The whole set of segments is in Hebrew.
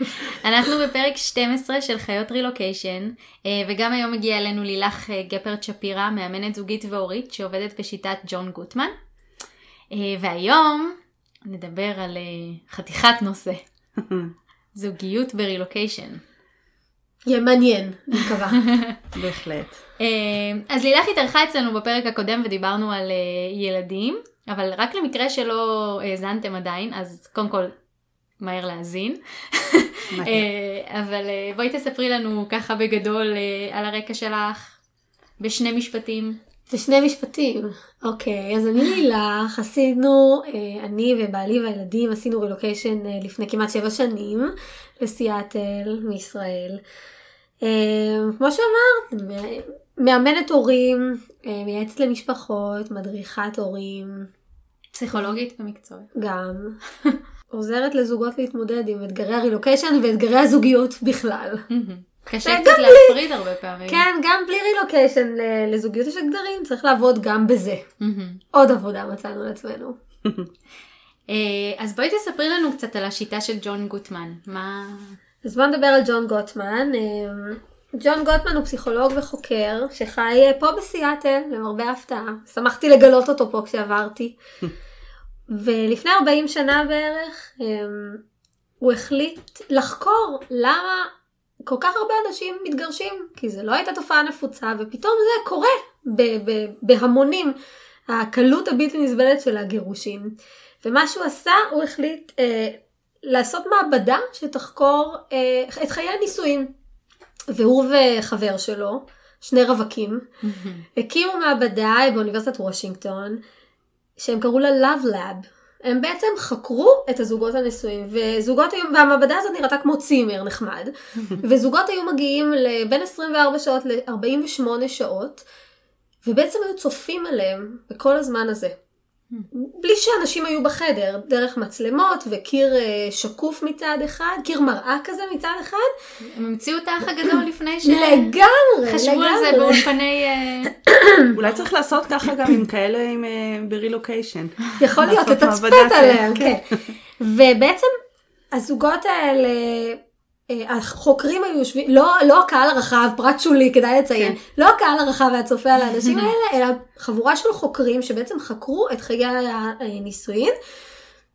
אנחנו בפרק 12 של חיות רילוקיישן, אה, וגם היום הגיעה אלינו לילך אה, גפרט שפירא, מאמנת זוגית והורית, שעובדת בשיטת ג'ון גוטמן. אה, והיום נדבר על חתיכת נושא, זוגיות ברילוקיישן. יהיה מעניין, אני מקווה. בהחלט. אז לילך התארחה אצלנו בפרק הקודם ודיברנו על ילדים, אבל רק למקרה שלא האזנתם עדיין, אז קודם כל מהר להאזין. אה, אבל אה, בואי תספרי לנו ככה בגדול אה, על הרקע שלך, בשני משפטים. בשני משפטים, אוקיי, אז אני לילך, עשינו, אני ובעלי והילדים עשינו רילוקיישן לפני כמעט שבע שנים לסיאטל מישראל. כמו שאמרת, מאמנת הורים, מייעצת למשפחות, מדריכת הורים. פסיכולוגית במקצוע. גם. עוזרת לזוגות להתמודד עם אתגרי הרילוקיישן ואתגרי הזוגיות בכלל. קשה קצת להפריד הרבה פעמים. כן, גם בלי רילוקיישן לזוגיות יש אתגרים, צריך לעבוד גם בזה. עוד עבודה מצאנו לעצמנו. אה, אז בואי תספרי לנו קצת על השיטה של ג'ון גוטמן. מה... אז בוא נדבר על ג'ון גוטמן. אה, ג'ון גוטמן הוא פסיכולוג וחוקר שחי אה, פה בסיאטל, למרבה ההפתעה. שמחתי לגלות אותו פה כשעברתי. ולפני 40 שנה בערך אמ, הוא החליט לחקור למה כל כך הרבה אנשים מתגרשים, כי זה לא הייתה תופעה נפוצה, ופתאום זה קורה ב- ב- בהמונים, הקלות הבלתי נסבלת של הגירושים. ומה שהוא עשה, הוא החליט אה, לעשות מעבדה שתחקור אה, את חיי הנישואים. והוא וחבר שלו, שני רווקים, הקימו מעבדה באוניברסיטת וושינגטון, שהם קראו לה Love Lab. הם בעצם חקרו את הזוגות הנשואים, וזוגות היו, והמעבדה הזאת נראתה כמו צימר נחמד, וזוגות היו מגיעים בין 24 שעות ל-48 שעות, ובעצם היו צופים עליהם בכל הזמן הזה. בלי שאנשים היו בחדר, דרך מצלמות וקיר אה, שקוף מצד אחד, קיר מראה כזה מצד אחד. הם המציאו את האח הגדול לפני ש... לגמרי, חשבו לגמרי. על זה באולפני... אה, אולי צריך לעשות ככה גם עם כאלה עם, אה, ברילוקיישן. יכול להיות, לתצפת עליהם, כן. ובעצם הזוגות האלה... אה, החוקרים היו יושבים, לא, לא הקהל הרחב, פרט שולי, כדאי לציין, כן. לא הקהל הרחב והצופה על האנשים האלה, אלא חבורה של חוקרים שבעצם חקרו את חיי הנישואין,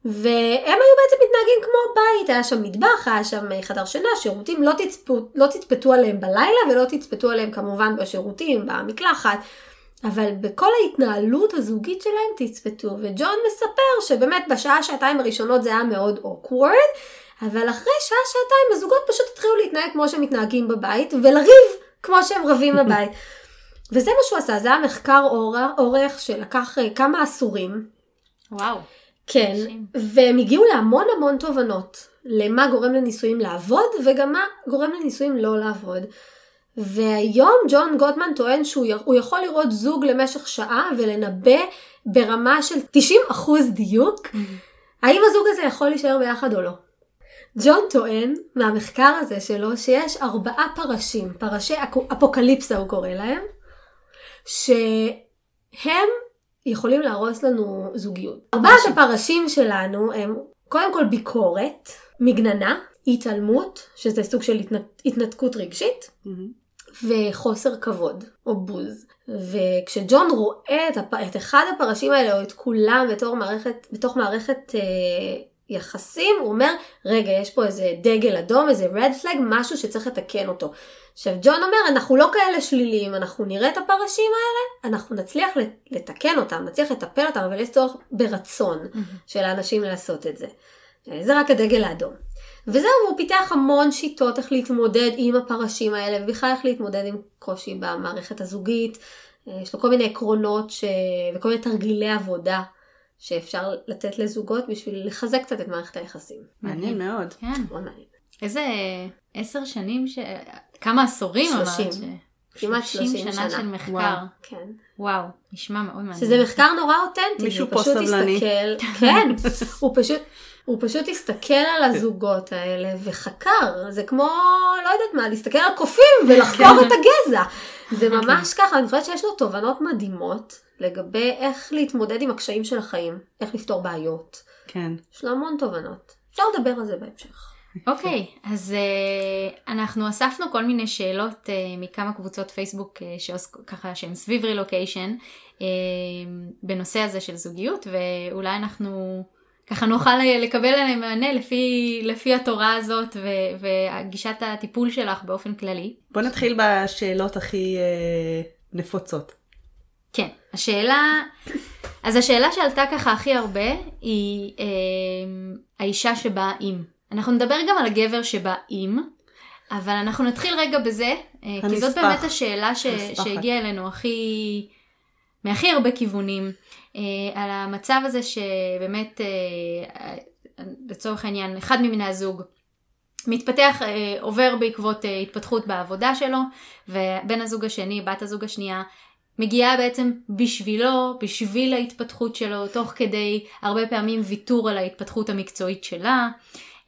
והם היו בעצם מתנהגים כמו בית, היה שם מטבח, היה שם חדר שינה, שירותים, לא, תצפו, לא תצפתו עליהם בלילה ולא תצפתו עליהם כמובן בשירותים, במקלחת. אבל בכל ההתנהלות הזוגית שלהם תצפתו, וג'ון מספר שבאמת בשעה שעתיים הראשונות זה היה מאוד awkward, אבל אחרי שעה, שעתיים הזוגות פשוט התחילו להתנהג כמו שהם מתנהגים בבית, ולריב כמו שהם רבים בבית. וזה מה שהוא עשה, זה היה מחקר אורך שלקח אה, כמה עשורים. וואו. כן, והם הגיעו להמון המון תובנות, למה גורם לנישואים לעבוד, וגם מה גורם לנישואים לא לעבוד. והיום ג'ון גוטמן טוען שהוא יכול לראות זוג למשך שעה ולנבא ברמה של 90% דיוק, mm-hmm. האם הזוג הזה יכול להישאר ביחד או לא. ג'ון טוען מהמחקר הזה שלו שיש ארבעה פרשים, פרשי אפוקליפסה הוא קורא להם, שהם יכולים להרוס לנו זוגיות. ארבעת הפרשים שלנו הם קודם כל ביקורת, מגננה, התעלמות, שזה סוג של התנת, התנתקות רגשית, mm-hmm. וחוסר כבוד, או בוז. וכשג'ון רואה את, הפ... את אחד הפרשים האלה, או את כולם בתור מערכת, בתוך מערכת אה, יחסים, הוא אומר, רגע, יש פה איזה דגל אדום, איזה red flag, משהו שצריך לתקן אותו. עכשיו, ג'ון אומר, אנחנו לא כאלה שליליים, אנחנו נראה את הפרשים האלה, אנחנו נצליח לתקן אותם, נצליח לטפל אותם, אבל יש צורך ברצון mm-hmm. של האנשים לעשות את זה. זה רק הדגל האדום. וזהו, הוא פיתח המון שיטות איך להתמודד עם הפרשים האלה, ובכלל איך להתמודד עם קושי במערכת הזוגית. יש לו כל מיני עקרונות ש... וכל מיני תרגילי עבודה שאפשר לתת לזוגות בשביל לחזק קצת את מערכת היחסים. מעניין מאוד. כן. מאוד מעניין. איזה עשר שנים, ש... כמה עשורים אמרת. שלושים. כמעט שלושים שנה של מחקר. וואו. כן. וואו, נשמע מאוד מעניין. שזה מחקר נורא אותנטי. מישהו פה סבלני. הסתכל, כן, הוא פשוט, הוא פשוט הסתכל על הזוגות האלה וחקר, זה כמו, לא יודעת מה, להסתכל על קופים ולחקור את הגזע. זה ממש ככה, אני חושבת שיש לו תובנות מדהימות לגבי איך להתמודד עם הקשיים של החיים, איך לפתור בעיות. כן. יש לו המון תובנות. אפשר לדבר על זה בהמשך. אוקיי, אז uh, אנחנו אספנו כל מיני שאלות uh, מכמה קבוצות פייסבוק uh, שעוס, ככה שהם סביב רילוקיישן uh, בנושא הזה של זוגיות, ואולי אנחנו ככה נוכל לקבל עליהם מענה לפי, לפי התורה הזאת ו, וגישת הטיפול שלך באופן כללי. בוא נתחיל בשאלות הכי uh, נפוצות. כן, השאלה, אז השאלה שעלתה ככה הכי הרבה היא אה, האישה שבאה עם. אנחנו נדבר גם על הגבר שבא עם, אבל אנחנו נתחיל רגע בזה, אה, כי זאת באמת השאלה ש, שהגיעה אלינו הכי, מהכי הרבה כיוונים, אה, על המצב הזה שבאמת, אה, לצורך העניין, אחד מבני הזוג מתפתח, אה, עובר בעקבות אה, התפתחות בעבודה שלו, ובן הזוג השני, בת הזוג השנייה, מגיעה בעצם בשבילו, בשביל ההתפתחות שלו, תוך כדי הרבה פעמים ויתור על ההתפתחות המקצועית שלה.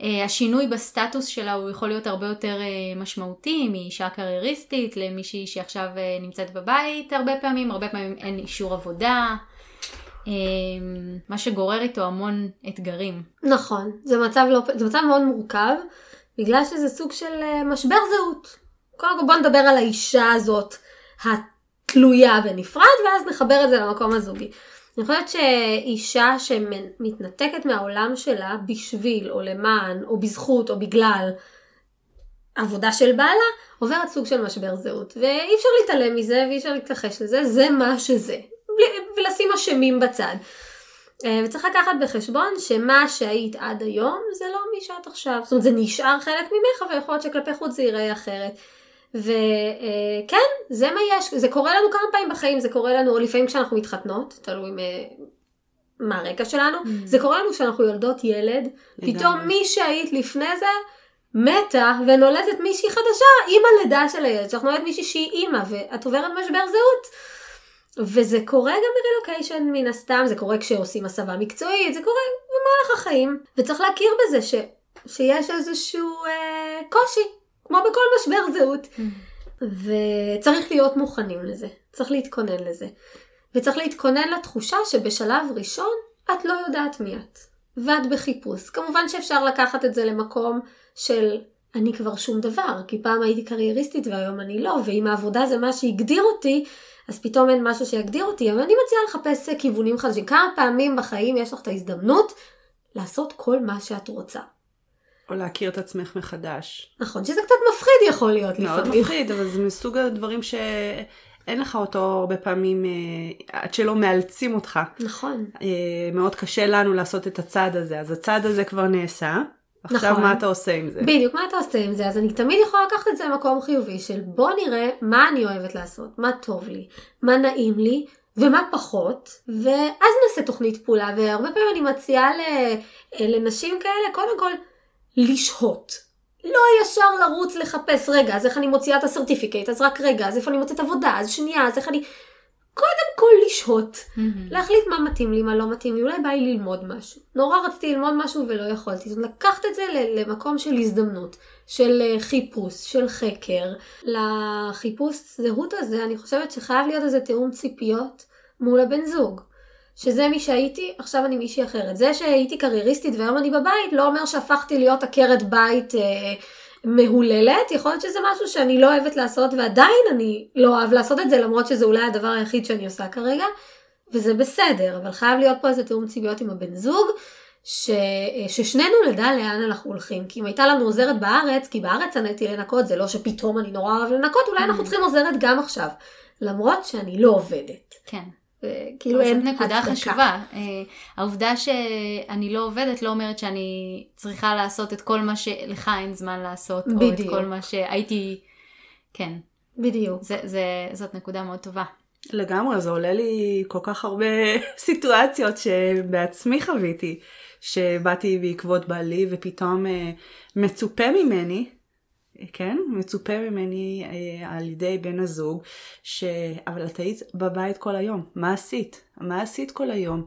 Uh, השינוי בסטטוס שלה הוא יכול להיות הרבה יותר uh, משמעותי מאישה קרייריסטית למישהי שעכשיו uh, נמצאת בבית הרבה פעמים, הרבה פעמים אין אישור עבודה, מה שגורר איתו המון אתגרים. נכון, זה מצב, לא, זה מצב מאוד מורכב, בגלל שזה סוג של משבר זהות. קודם כל בוא נדבר על האישה הזאת, תלויה בנפרד, ואז נחבר את זה למקום הזוגי. אני חושבת שאישה שמתנתקת מהעולם שלה בשביל או למען או בזכות או בגלל עבודה של בעלה, עוברת סוג של משבר זהות. ואי אפשר להתעלם מזה ואי אפשר להתכחש לזה, זה מה שזה. ולשים אשמים בצד. אה, וצריך לקחת בחשבון שמה שהיית עד היום זה לא מי שאת עכשיו. זאת אומרת זה נשאר חלק ממך ויכול להיות שכלפי חוץ זה ייראה אחרת. וכן, זה מה יש, זה קורה לנו כמה פעמים בחיים, זה קורה לנו לפעמים כשאנחנו מתחתנות, תלוי מה הרקע שלנו, mm. זה קורה לנו כשאנחנו יולדות ילד, לגמרי. פתאום מי שהיית לפני זה מתה ונולדת מישהי חדשה עם הלידה של הילד, שאנחנו נולדת מישהי שהיא אימא ואת עוברת משבר זהות. וזה קורה גם ברילוקיישן מן הסתם, זה קורה כשעושים הסבה מקצועית, זה קורה במהלך החיים, וצריך להכיר בזה ש, שיש איזשהו אה, קושי כמו בכל משבר זהות. Mm. וצריך להיות מוכנים לזה, צריך להתכונן לזה. וצריך להתכונן לתחושה שבשלב ראשון את לא יודעת מי את, ואת בחיפוש. כמובן שאפשר לקחת את זה למקום של אני כבר שום דבר, כי פעם הייתי קרייריסטית והיום אני לא, ואם העבודה זה מה שהגדיר אותי, אז פתאום אין משהו שיגדיר אותי, אבל אני מציעה לחפש כיוונים חדשים. כמה פעמים בחיים יש לך את ההזדמנות לעשות כל מה שאת רוצה. או להכיר את עצמך מחדש. נכון, שזה קצת מפחיד יכול להיות מאוד לפעמים. מאוד מפחיד, אבל זה מסוג הדברים שאין לך אותו הרבה פעמים אה, עד שלא מאלצים אותך. נכון. אה, מאוד קשה לנו לעשות את הצעד הזה, אז הצעד הזה כבר נעשה. עכשיו נכון. מה אתה עושה עם זה? בדיוק, מה אתה עושה עם זה? אז אני תמיד יכולה לקחת את זה למקום חיובי של בוא נראה מה אני אוהבת לעשות, מה טוב לי, מה נעים לי, ומה פחות, ואז נעשה תוכנית פעולה, והרבה פעמים אני מציעה לנשים כאלה, קודם כל, לשהות. לא ישר לרוץ לחפש, רגע, אז איך אני מוציאה את הסרטיפיקט, אז רק רגע, אז איפה אני מוצאת עבודה, אז שנייה, אז איך אני... קודם כל לשהות, mm-hmm. להחליט מה מתאים לי, מה לא מתאים לי, אולי בא לי ללמוד משהו. נורא רציתי ללמוד משהו ולא יכולתי. זאת אומרת, לקחת את זה למקום של הזדמנות, של אה, חיפוש, של חקר. לחיפוש זהות הזה, אני חושבת שחייב להיות איזה תיאום ציפיות מול הבן זוג. שזה מי שהייתי, עכשיו אני מישהי אחרת. זה שהייתי קרייריסטית והיום אני בבית, לא אומר שהפכתי להיות עקרת בית אה, מהוללת. יכול להיות שזה משהו שאני לא אוהבת לעשות, ועדיין אני לא אוהב לעשות את זה, למרות שזה אולי הדבר היחיד שאני עושה כרגע, וזה בסדר, אבל חייב להיות פה איזה תיאום ציביות עם הבן זוג. ש... ששנינו נדע לאן אנחנו הולכים. כי אם הייתה לנו עוזרת בארץ, כי בארץ עניתי לנקות, זה לא שפתאום אני נורא אוהב לנקות, אולי אנחנו mm. צריכים עוזרת גם עכשיו. למרות שאני לא עובדת. כן. כאילו אין הצדקה. נקודה חשובה. אה, העובדה שאני לא עובדת לא אומרת שאני צריכה לעשות את כל מה שלך אין זמן לעשות, בדיוק. או את כל מה שהייתי, כן. בדיוק. זה, זה, זאת נקודה מאוד טובה. לגמרי, זה עולה לי כל כך הרבה סיטואציות שבעצמי חוויתי, שבאתי בעקבות בעלי ופתאום אה, מצופה ממני כן, מצופה ממני אה, על ידי בן הזוג, ש... אבל את היית בבית כל היום, מה עשית? מה עשית כל היום?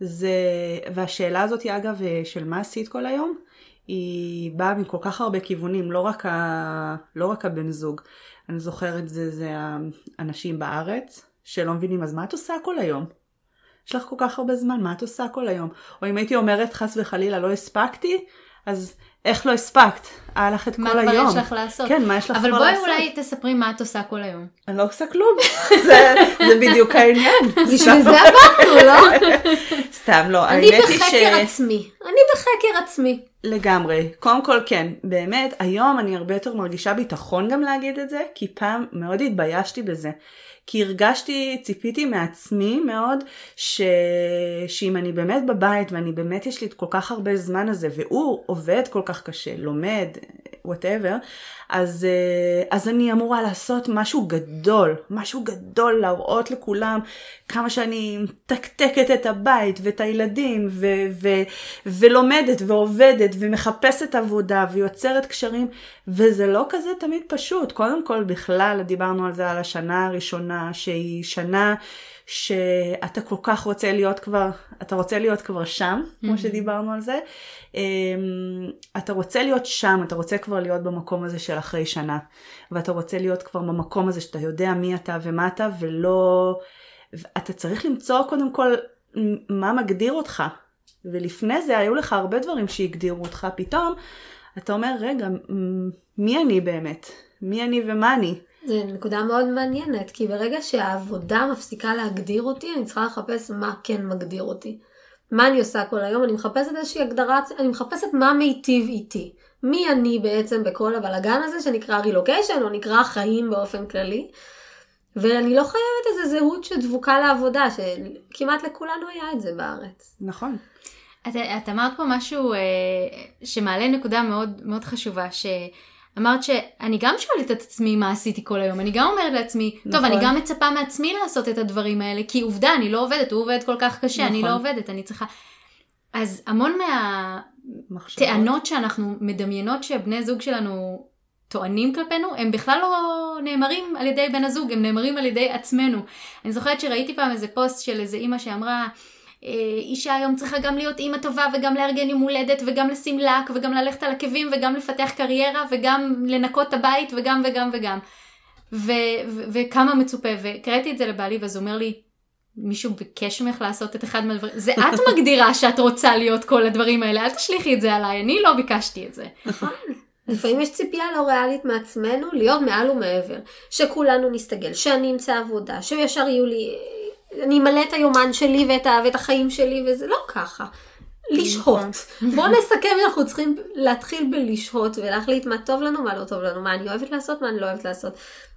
זה... והשאלה הזאת היא אגב אה, של מה עשית כל היום, היא באה מכל כך הרבה כיוונים, לא רק, ה... לא רק הבן זוג. אני זוכרת זה, זה האנשים בארץ, שלא מבינים אז מה את עושה כל היום? יש לך כל כך הרבה זמן, מה את עושה כל היום? או אם הייתי אומרת חס וחלילה לא הספקתי, אז איך לא הספקת? היה לך את מה כל כבר היום. יש לך לעשות? כן, מה יש לך אבל כבר בואי לעשות? אולי תספרי מה את עושה כל היום. אני לא עושה כלום. זה, זה בדיוק העניין. בשביל זה עברנו, לא? סתם לא, אני האמת היא ש... בחקר עצמי. אני בחקר עצמי. לגמרי. קודם כל כן, באמת, היום אני הרבה יותר מרגישה ביטחון גם להגיד את זה, כי פעם מאוד התביישתי בזה. כי הרגשתי, ציפיתי מעצמי מאוד, ש... שאם אני באמת בבית ואני באמת יש לי את כל כך הרבה זמן הזה, והוא עובד כל כך קשה, לומד, וואטאבר, אז, אה, אז אני אמורה לעשות משהו גדול, משהו גדול להראות לכולם כמה שאני מתקתקת את הבית ואת הילדים ו- ו- ולומדת ועובדת ומחפשת עבודה ויוצרת קשרים וזה לא כזה תמיד פשוט. קודם כל בכלל דיברנו על זה על השנה הראשונה שהיא שנה שאתה כל כך רוצה להיות כבר, אתה רוצה להיות כבר שם, כמו שדיברנו על זה. אמ, אתה רוצה להיות שם, אתה רוצה כבר להיות במקום הזה של אחרי שנה. ואתה רוצה להיות כבר במקום הזה שאתה יודע מי אתה ומה אתה, ולא... אתה צריך למצוא קודם כל מה מגדיר אותך. ולפני זה היו לך הרבה דברים שהגדירו אותך. פתאום אתה אומר, רגע, מי אני באמת? מי אני ומה אני? זו נקודה מאוד מעניינת, כי ברגע שהעבודה מפסיקה להגדיר אותי, אני צריכה לחפש מה כן מגדיר אותי. מה אני עושה כל היום? אני מחפשת איזושהי הגדרה, אני מחפשת מה מיטיב איתי. מי אני בעצם בכל הבלגן הזה שנקרא רילוקיישן, או נקרא חיים באופן כללי. ואני לא חייבת איזה זהות שדבוקה לעבודה, שכמעט לכולנו היה את זה בארץ. נכון. את, את אמרת פה משהו אה, שמעלה נקודה מאוד מאוד חשובה, שאמרת שאני גם שואלת את עצמי מה עשיתי כל היום, אני גם אומרת לעצמי, נכון. טוב, נכון. אני גם מצפה מעצמי לעשות את הדברים האלה, כי עובדה, אני לא עובדת, הוא עובד כל כך קשה, נכון. אני נכון. לא עובדת, אני צריכה... אז המון. מהטענות שאנחנו מדמיינות שבני זוג שלנו טוענים כלפינו, הם בכלל לא נאמרים על ידי בן הזוג, הם נאמרים על ידי עצמנו. אני זוכרת שראיתי פעם איזה פוסט של איזה אימא שאמרה, "אה, אישה היום צריכה גם להיות אימא טובה וגם לארגן יום הולדת וגם לשים לק וגם ללכת על עקבים וגם לפתח קריירה וגם לנקות את הבית וגם וגם וגם. ו- ו- וכמה מצופה, וקראתי את זה לבעלי ואז הוא אומר לי, מישהו ביקש ממך לעשות את אחד מהדברים, זה את מגדירה שאת רוצה להיות כל הדברים האלה, אל תשליכי את זה עליי, אני לא ביקשתי את זה. נכון. לפעמים יש ציפייה לא ריאלית מעצמנו להיות מעל ומעבר. שכולנו נסתגל, שאני אמצא עבודה, שישר יהיו לי... אני אמלא את היומן שלי ואת, ה, ואת החיים שלי, וזה לא ככה. לשהות. בואו נסכם שאנחנו צריכים להתחיל בלשהות ולהחליט מה טוב לנו, מה לא טוב לנו, מה אני אוהבת לעשות, מה אני לא אוהבת לעשות.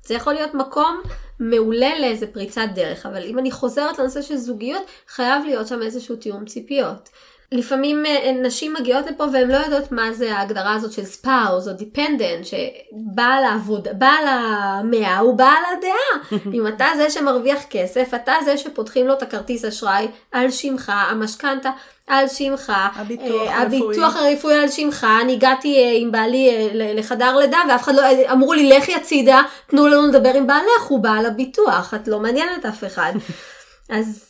זה יכול להיות מקום מעולה לאיזה פריצת דרך, אבל אם אני חוזרת לנושא של זוגיות, חייב להיות שם איזשהו תיאום ציפיות. לפעמים אה, נשים מגיעות לפה והן לא יודעות מה זה ההגדרה הזאת של ספאוז או דיפנדנט, שבעל העבודה, בעל המאה הוא בעל הדעה. אם אתה זה שמרוויח כסף, אתה זה שפותחים לו את הכרטיס אשראי על שמך, המשכנתה על שמך, הביטוח אה, הרפואי. הביטוח הרפואי על שמך, אני הגעתי אה, עם בעלי אה, לחדר לידה ואף אחד לא, אמרו לי לכי הצידה, תנו לנו לדבר עם בעלך, הוא בעל הביטוח, את לא מעניינת אף אחד. אז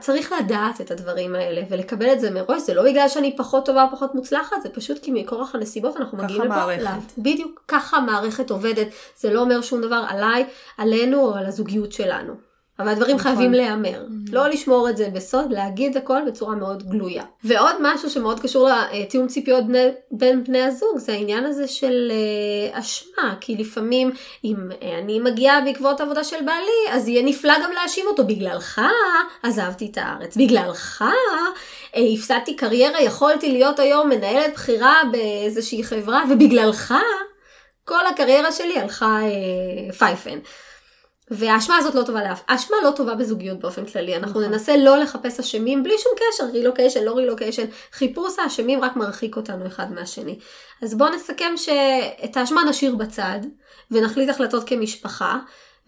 צריך לדעת את הדברים האלה ולקבל את זה מראש, זה לא בגלל שאני פחות טובה או פחות מוצלחת, זה פשוט כי מכורח הנסיבות אנחנו ככה מגיעים לפה. המערכת. לאט. בדיוק ככה המערכת עובדת, זה לא אומר שום דבר עליי, עלינו או על הזוגיות שלנו. אבל הדברים נכון. חייבים להיאמר. לא לשמור את זה בסוד, להגיד הכל בצורה מאוד גלויה. ועוד משהו שמאוד קשור לתיאום ציפיות בני, בין בני הזוג, זה העניין הזה של אה, אשמה. כי לפעמים, אם אה, אני מגיעה בעקבות עבודה של בעלי, אז יהיה נפלא גם להאשים אותו. בגללך עזבתי את הארץ. בגללך אה, הפסדתי קריירה, יכולתי להיות היום מנהלת בכירה באיזושהי חברה, ובגללך כל הקריירה שלי הלכה אה, פייפן. והאשמה הזאת לא טובה לאף, האשמה לא טובה בזוגיות באופן כללי, אנחנו נכון. ננסה לא לחפש אשמים בלי שום קשר, רילוקיישן, לא רילוקיישן, חיפוש האשמים רק מרחיק אותנו אחד מהשני. אז בואו נסכם שאת האשמה נשאיר בצד, ונחליט החלטות כמשפחה,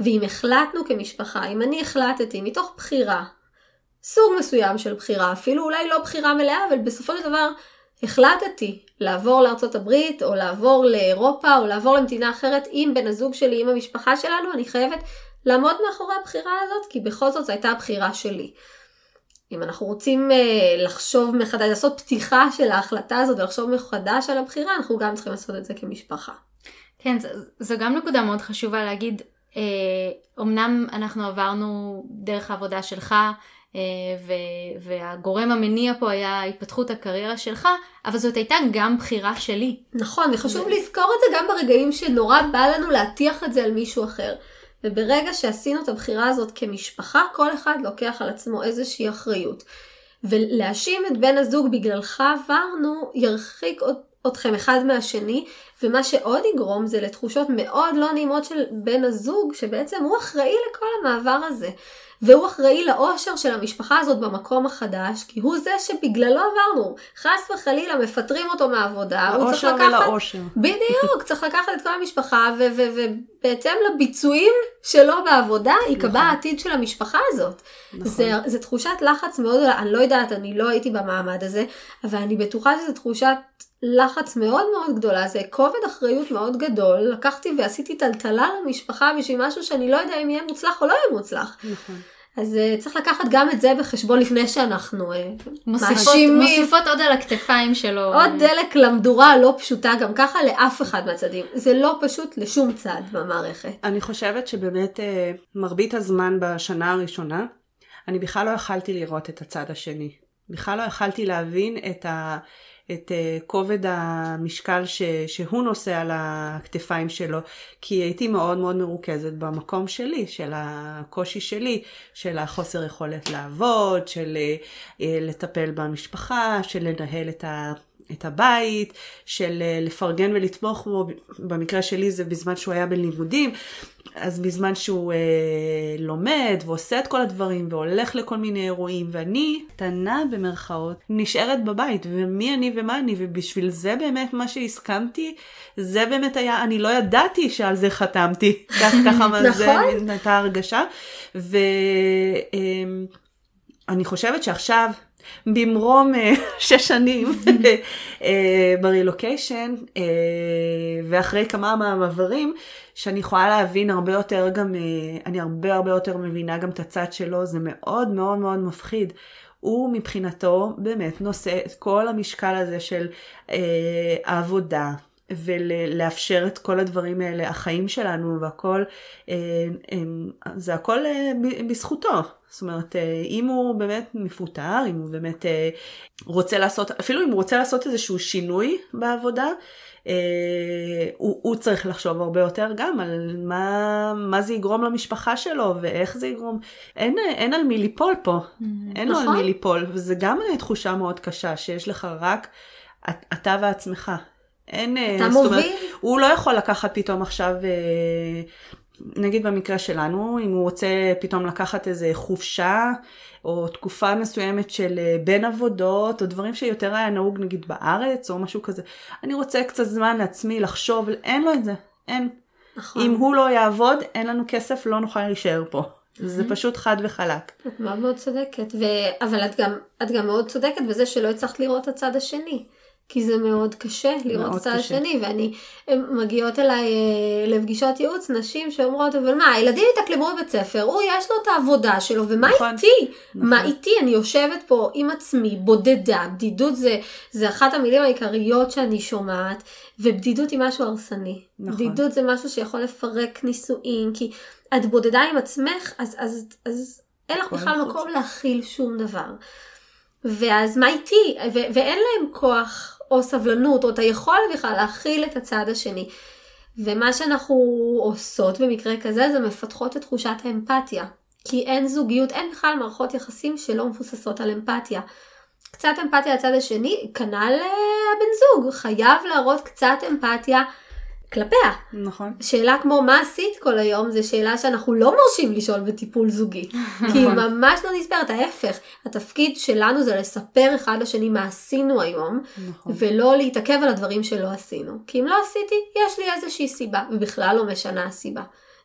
ואם החלטנו כמשפחה, אם אני החלטתי מתוך בחירה, סוג מסוים של בחירה, אפילו אולי לא בחירה מלאה, אבל בסופו של דבר החלטתי לעבור לארצות הברית, או לעבור לאירופה, או לעבור למדינה אחרת עם בן הזוג שלי, עם המשפחה שלנו, אני חייבת לעמוד מאחורי הבחירה הזאת, כי בכל זאת זו הייתה הבחירה שלי. אם אנחנו רוצים אה, לחשוב מחדש, לעשות פתיחה של ההחלטה הזאת ולחשוב מחדש על הבחירה, אנחנו גם צריכים לעשות את זה כמשפחה. כן, ז- זו גם נקודה מאוד חשובה להגיד, אמנם אנחנו עברנו דרך העבודה שלך, אה, ו- והגורם המניע פה היה התפתחות הקריירה שלך, אבל זאת הייתה גם בחירה שלי. נכון, וחשוב לזכור את זה גם ברגעים שנורא בא לנו להטיח את זה על מישהו אחר. וברגע שעשינו את הבחירה הזאת כמשפחה, כל אחד לוקח על עצמו איזושהי אחריות. ולהאשים את בן הזוג בגללך עברנו, ירחיק אתכם אחד מהשני, ומה שעוד יגרום זה לתחושות מאוד לא נעימות של בן הזוג, שבעצם הוא אחראי לכל המעבר הזה. והוא אחראי לאושר של המשפחה הזאת במקום החדש, כי הוא זה שבגללו עברנו. חס וחלילה מפטרים אותו מהעבודה, הוא צריך לקחת... לאושר ולאושר. בדיוק, צריך לקחת את כל המשפחה, ובהתאם לביצועים שלו בעבודה, ייקבע נכון. העתיד של המשפחה הזאת. נכון. זה, זה תחושת לחץ מאוד, אני לא יודעת, אני לא הייתי במעמד הזה, אבל אני בטוחה שזו תחושת לחץ מאוד מאוד גדולה, זה כובד אחריות מאוד גדול, לקחתי ועשיתי טלטלה למשפחה בשביל משהו שאני לא יודע אם יהיה מוצלח או לא יהיה מוצלח. נכון. אז uh, צריך לקחת גם את זה בחשבון לפני שאנחנו uh, מוסיפות, מוסיפות עוד על הכתפיים שלו. עוד דלק למדורה הלא פשוטה גם ככה לאף אחד מהצדדים. זה לא פשוט לשום צד במערכת. אני חושבת שבאמת uh, מרבית הזמן בשנה הראשונה, אני בכלל לא יכלתי לראות את הצד השני. בכלל לא יכלתי להבין את ה... את uh, כובד המשקל ש, שהוא נושא על הכתפיים שלו, כי הייתי מאוד מאוד מרוכזת במקום שלי, של הקושי שלי, של החוסר יכולת לעבוד, של uh, לטפל במשפחה, של לנהל את ה... את הבית, של לפרגן ולתמוך בו, במקרה שלי זה בזמן שהוא היה בלימודים, אז בזמן שהוא אה, לומד ועושה את כל הדברים והולך לכל מיני אירועים, ואני, קטנה במרכאות, נשארת בבית, ומי אני ומה אני, ובשביל זה באמת מה שהסכמתי, זה באמת היה, אני לא ידעתי שעל זה חתמתי. ככה נכון. זה הייתה הרגשה. ואני אה, חושבת שעכשיו, במרום אה, שש שנים אה, ברילוקיישן, אה, ואחרי כמה מעברים, שאני יכולה להבין הרבה יותר גם, אני הרבה הרבה יותר מבינה גם את הצד שלו, זה מאוד מאוד מאוד מפחיד. הוא מבחינתו באמת נושא את כל המשקל הזה של אה, העבודה, ולאפשר את כל הדברים האלה, החיים שלנו והכל, אה, זה הכל אה, בזכותו. זאת אומרת, אה, אם הוא באמת מפוטר, אם הוא באמת רוצה לעשות, אפילו אם הוא רוצה לעשות איזשהו שינוי בעבודה, הוא, הוא צריך לחשוב הרבה יותר גם על מה, מה זה יגרום למשפחה שלו ואיך זה יגרום. אין, אין על מי ליפול פה, mm, אין נכון. לו על מי נכון. ליפול, וזה גם תחושה מאוד קשה שיש לך רק אתה ועצמך. אין... אה, אתה מוביל? אומרת, הוא לא יכול לקחת פתאום עכשיו, אה, נגיד במקרה שלנו, אם הוא רוצה פתאום לקחת איזה חופשה, או תקופה מסוימת של אה, בין עבודות, או דברים שיותר היה נהוג נגיד בארץ, או משהו כזה. אני רוצה קצת זמן לעצמי לחשוב, אין לו את זה, אין. נכון. אם הוא לא יעבוד, אין לנו כסף, לא נוכל להישאר פה. זה פשוט חד וחלק. את מאוד מאוד צודקת, ו... אבל את גם, את גם מאוד צודקת בזה שלא הצלחת לראות את הצד השני. כי זה מאוד קשה לראות את הצד השני, ואני, הן מגיעות אליי אה, לפגישות ייעוץ, נשים שאומרות, אבל מה, הילדים התאקלמו בבית ספר, הוא יש לו את העבודה שלו, ומה נכון, איתי? נכון. מה איתי? אני יושבת פה עם עצמי, בודדה, בדידות זה, זה אחת המילים העיקריות שאני שומעת, ובדידות היא משהו הרסני. נכון. בדידות זה משהו שיכול לפרק נישואים, כי את בודדה עם עצמך, אז, אז, אז אין לך בכלל מקום להכיל שום דבר. ואז מה איתי? ו- ואין להם כוח או סבלנות, או את היכולת בכלל להכיל את הצד השני. ומה שאנחנו עושות במקרה כזה, זה מפתחות את תחושת האמפתיה. כי אין זוגיות, אין בכלל מערכות יחסים שלא מבוססות על אמפתיה. קצת אמפתיה לצד השני, כנ"ל אה, הבן זוג, חייב להראות קצת אמפתיה כלפיה. נכון. שאלה כמו מה עשית כל היום, זו שאלה שאנחנו לא מרשים לשאול בטיפול זוגי. כי היא נכון. ממש לא נספרת, ההפך. התפקיד שלנו זה לספר אחד לשני מה עשינו היום, נכון. ולא להתעכב על הדברים שלא עשינו. כי אם לא עשיתי, יש לי איזושהי סיבה, ובכלל לא משנה הסיבה.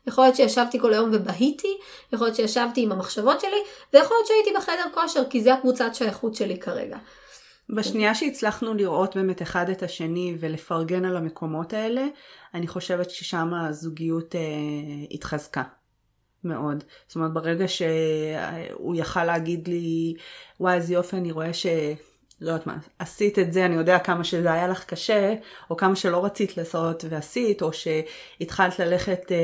יכול להיות שישבתי כל היום ובהיתי, יכול להיות שישבתי עם המחשבות שלי, ויכול להיות שהייתי בחדר כושר, כי זה הקבוצת שייכות שלי כרגע. בשנייה שהצלחנו לראות באמת אחד את השני ולפרגן על המקומות האלה, אני חושבת ששם הזוגיות אה, התחזקה מאוד. זאת אומרת, ברגע שהוא יכל להגיד לי, וואי, איזה יופי, אני רואה ש... לא יודעת מה, עשית את זה, אני יודע כמה שזה היה לך קשה, או כמה שלא רצית לעשות ועשית, או שהתחלת ללכת אה,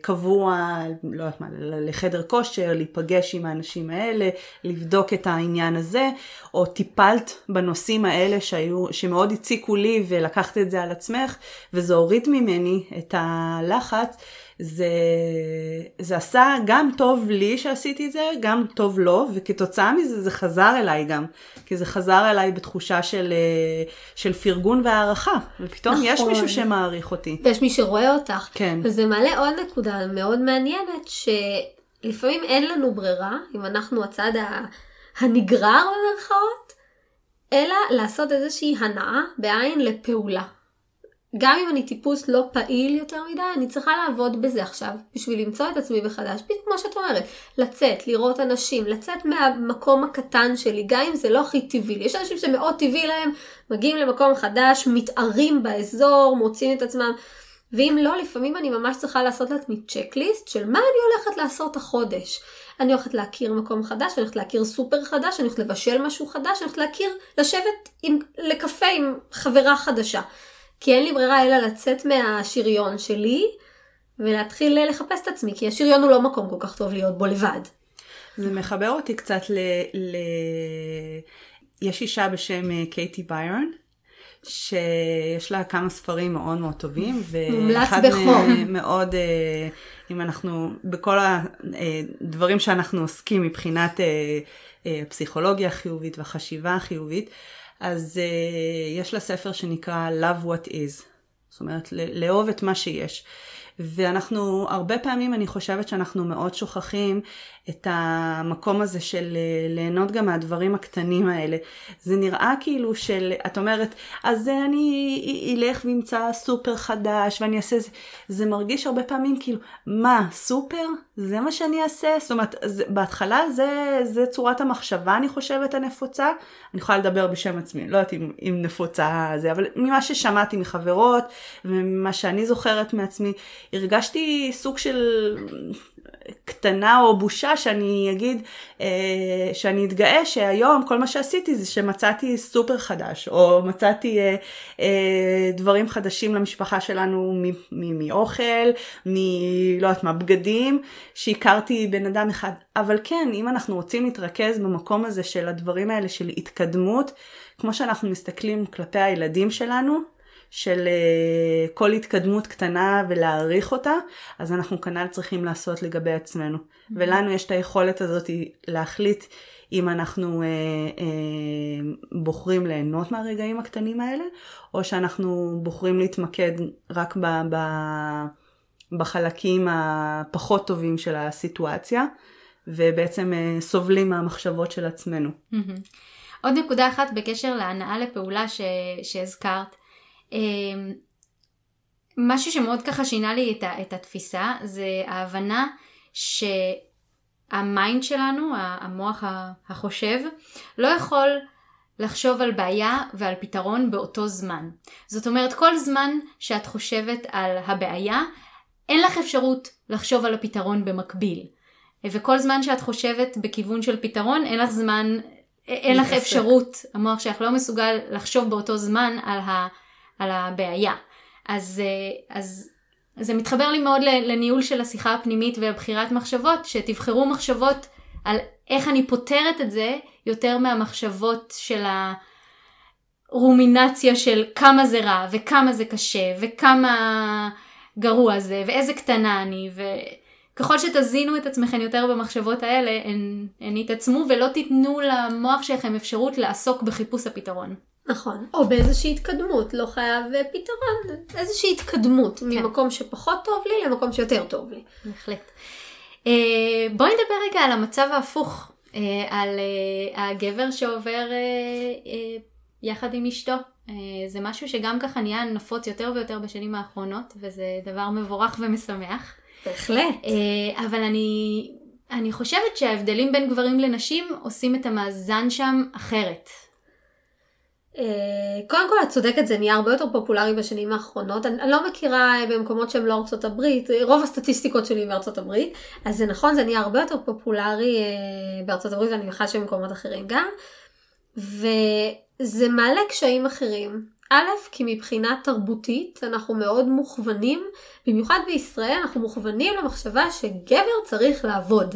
קבוע, לא יודעת מה, לחדר כושר, להיפגש עם האנשים האלה, לבדוק את העניין הזה, או טיפלת בנושאים האלה שהיו, שמאוד הציקו לי ולקחת את זה על עצמך, וזה הוריד ממני את הלחץ. זה, זה עשה גם טוב לי שעשיתי את זה, גם טוב לו, וכתוצאה מזה זה חזר אליי גם. כי זה חזר אליי בתחושה של, אה, של פרגון והערכה, ופתאום נכון. יש מישהו שמעריך אותי. ויש מי שרואה אותך. כן. וזה מעלה עוד נקודה מאוד מעניינת, שלפעמים אין לנו ברירה, אם אנחנו הצד הנגרר במרכאות, אלא לעשות איזושהי הנאה בעין לפעולה. גם אם אני טיפוס לא פעיל יותר מדי, אני צריכה לעבוד בזה עכשיו, בשביל למצוא את עצמי מחדש, בדיוק כמו שאת אומרת, לצאת, לראות אנשים, לצאת מהמקום הקטן שלי, גם אם זה לא הכי טבעי לי. יש אנשים שמאוד טבעי להם, מגיעים למקום חדש, מתערים באזור, מוצאים את עצמם, ואם לא, לפעמים אני ממש צריכה לעשות לעצמי צ'קליסט של מה אני הולכת לעשות החודש. אני הולכת להכיר מקום חדש, אני הולכת להכיר סופר חדש, אני הולכת לבשל משהו חדש, אני הולכת להכיר, לשבת עם, לקפה עם חברה חדשה. כי אין לי ברירה אלא לצאת מהשריון שלי ולהתחיל לחפש את עצמי, כי השריון הוא לא מקום כל כך טוב להיות בו לבד. זה מחבר אותי קצת ל... ל... יש אישה בשם אה, קייטי ביירון, שיש לה כמה ספרים מאוד מאוד טובים, ואחד מהם מאוד, אה, אם אנחנו, בכל הדברים שאנחנו עוסקים מבחינת אה, הפסיכולוגיה החיובית והחשיבה החיובית, אז uh, יש לה ספר שנקרא Love What Is, זאת אומרת לאהוב את מה שיש. ואנחנו, הרבה פעמים אני חושבת שאנחנו מאוד שוכחים את המקום הזה של אה, ליהנות גם מהדברים הקטנים האלה. זה נראה כאילו של, את אומרת, אז אני אלך ואמצא סופר חדש ואני אעשה זה. זה מרגיש הרבה פעמים כאילו, מה, סופר? זה מה שאני אעשה? זאת אומרת, זה, בהתחלה זה, זה צורת המחשבה, אני חושבת, הנפוצה. אני יכולה לדבר בשם עצמי, לא יודעת אם, אם נפוצה זה, אבל ממה ששמעתי מחברות וממה שאני זוכרת מעצמי, הרגשתי סוג של קטנה או בושה שאני אגיד, אה, שאני אתגאה שהיום כל מה שעשיתי זה שמצאתי סופר חדש, או מצאתי אה, אה, דברים חדשים למשפחה שלנו מאוכל, מ... לא יודעת מה, בגדים, שהכרתי בן אדם אחד. אבל כן, אם אנחנו רוצים להתרכז במקום הזה של הדברים האלה של התקדמות, כמו שאנחנו מסתכלים כלפי הילדים שלנו, של uh, כל התקדמות קטנה ולהעריך אותה, אז אנחנו כנ"ל צריכים לעשות לגבי עצמנו. Mm-hmm. ולנו יש את היכולת הזאת להחליט אם אנחנו uh, uh, בוחרים ליהנות מהרגעים הקטנים האלה, או שאנחנו בוחרים להתמקד רק ב, ב, בחלקים הפחות טובים של הסיטואציה, ובעצם uh, סובלים מהמחשבות של עצמנו. Mm-hmm. עוד נקודה אחת בקשר להנאה לפעולה ש... שהזכרת. אמ, משהו שמאוד ככה שינה לי את, את התפיסה זה ההבנה שהמיינד שלנו, המוח החושב, לא יכול לחשוב על בעיה ועל פתרון באותו זמן. זאת אומרת, כל זמן שאת חושבת על הבעיה, אין לך אפשרות לחשוב על הפתרון במקביל. וכל זמן שאת חושבת בכיוון של פתרון, אין לך זמן, אין לך אפשרות, המוח שלך לא מסוגל לחשוב באותו זמן על ה... על הבעיה. אז, אה, אז זה מתחבר לי מאוד לניהול של השיחה הפנימית ובחירת מחשבות, שתבחרו מחשבות על איך אני פותרת את זה, יותר מהמחשבות של הרומינציה של כמה זה רע, וכמה זה קשה, וכמה גרוע זה, ואיזה קטנה אני, וככל שתזינו את עצמכם יותר במחשבות האלה, הן יתעצמו ולא תיתנו למוח שלכם אפשרות לעסוק בחיפוש הפתרון. נכון, או באיזושהי התקדמות, לא חייב פתרון, איזושהי התקדמות כן. ממקום שפחות טוב לי למקום שיותר טוב לי. בהחלט. Uh, בואי נדבר רגע על המצב ההפוך, uh, על uh, הגבר שעובר uh, uh, יחד עם אשתו. Uh, זה משהו שגם ככה נהיה נפוץ יותר ויותר בשנים האחרונות, וזה דבר מבורך ומשמח. בהחלט. Uh, אבל אני, אני חושבת שההבדלים בין גברים לנשים עושים את המאזן שם אחרת. אה, קודם כל את צודקת זה נהיה הרבה יותר פופולרי בשנים האחרונות אני, לא מכירה אה, במקומות שהם לא ארצות הברית רוב הסטטיסטיקות שלי בארצות הברית אז זה נכון זה נהיה הרבה יותר פופולרי אה, בארצות הברית ואני מניחה שבמקומות אחרים גם וזה מעלה קשיים אחרים. א', כי מבחינה תרבותית אנחנו מאוד מוכוונים, במיוחד בישראל אנחנו מוכוונים למחשבה שגבר צריך לעבוד.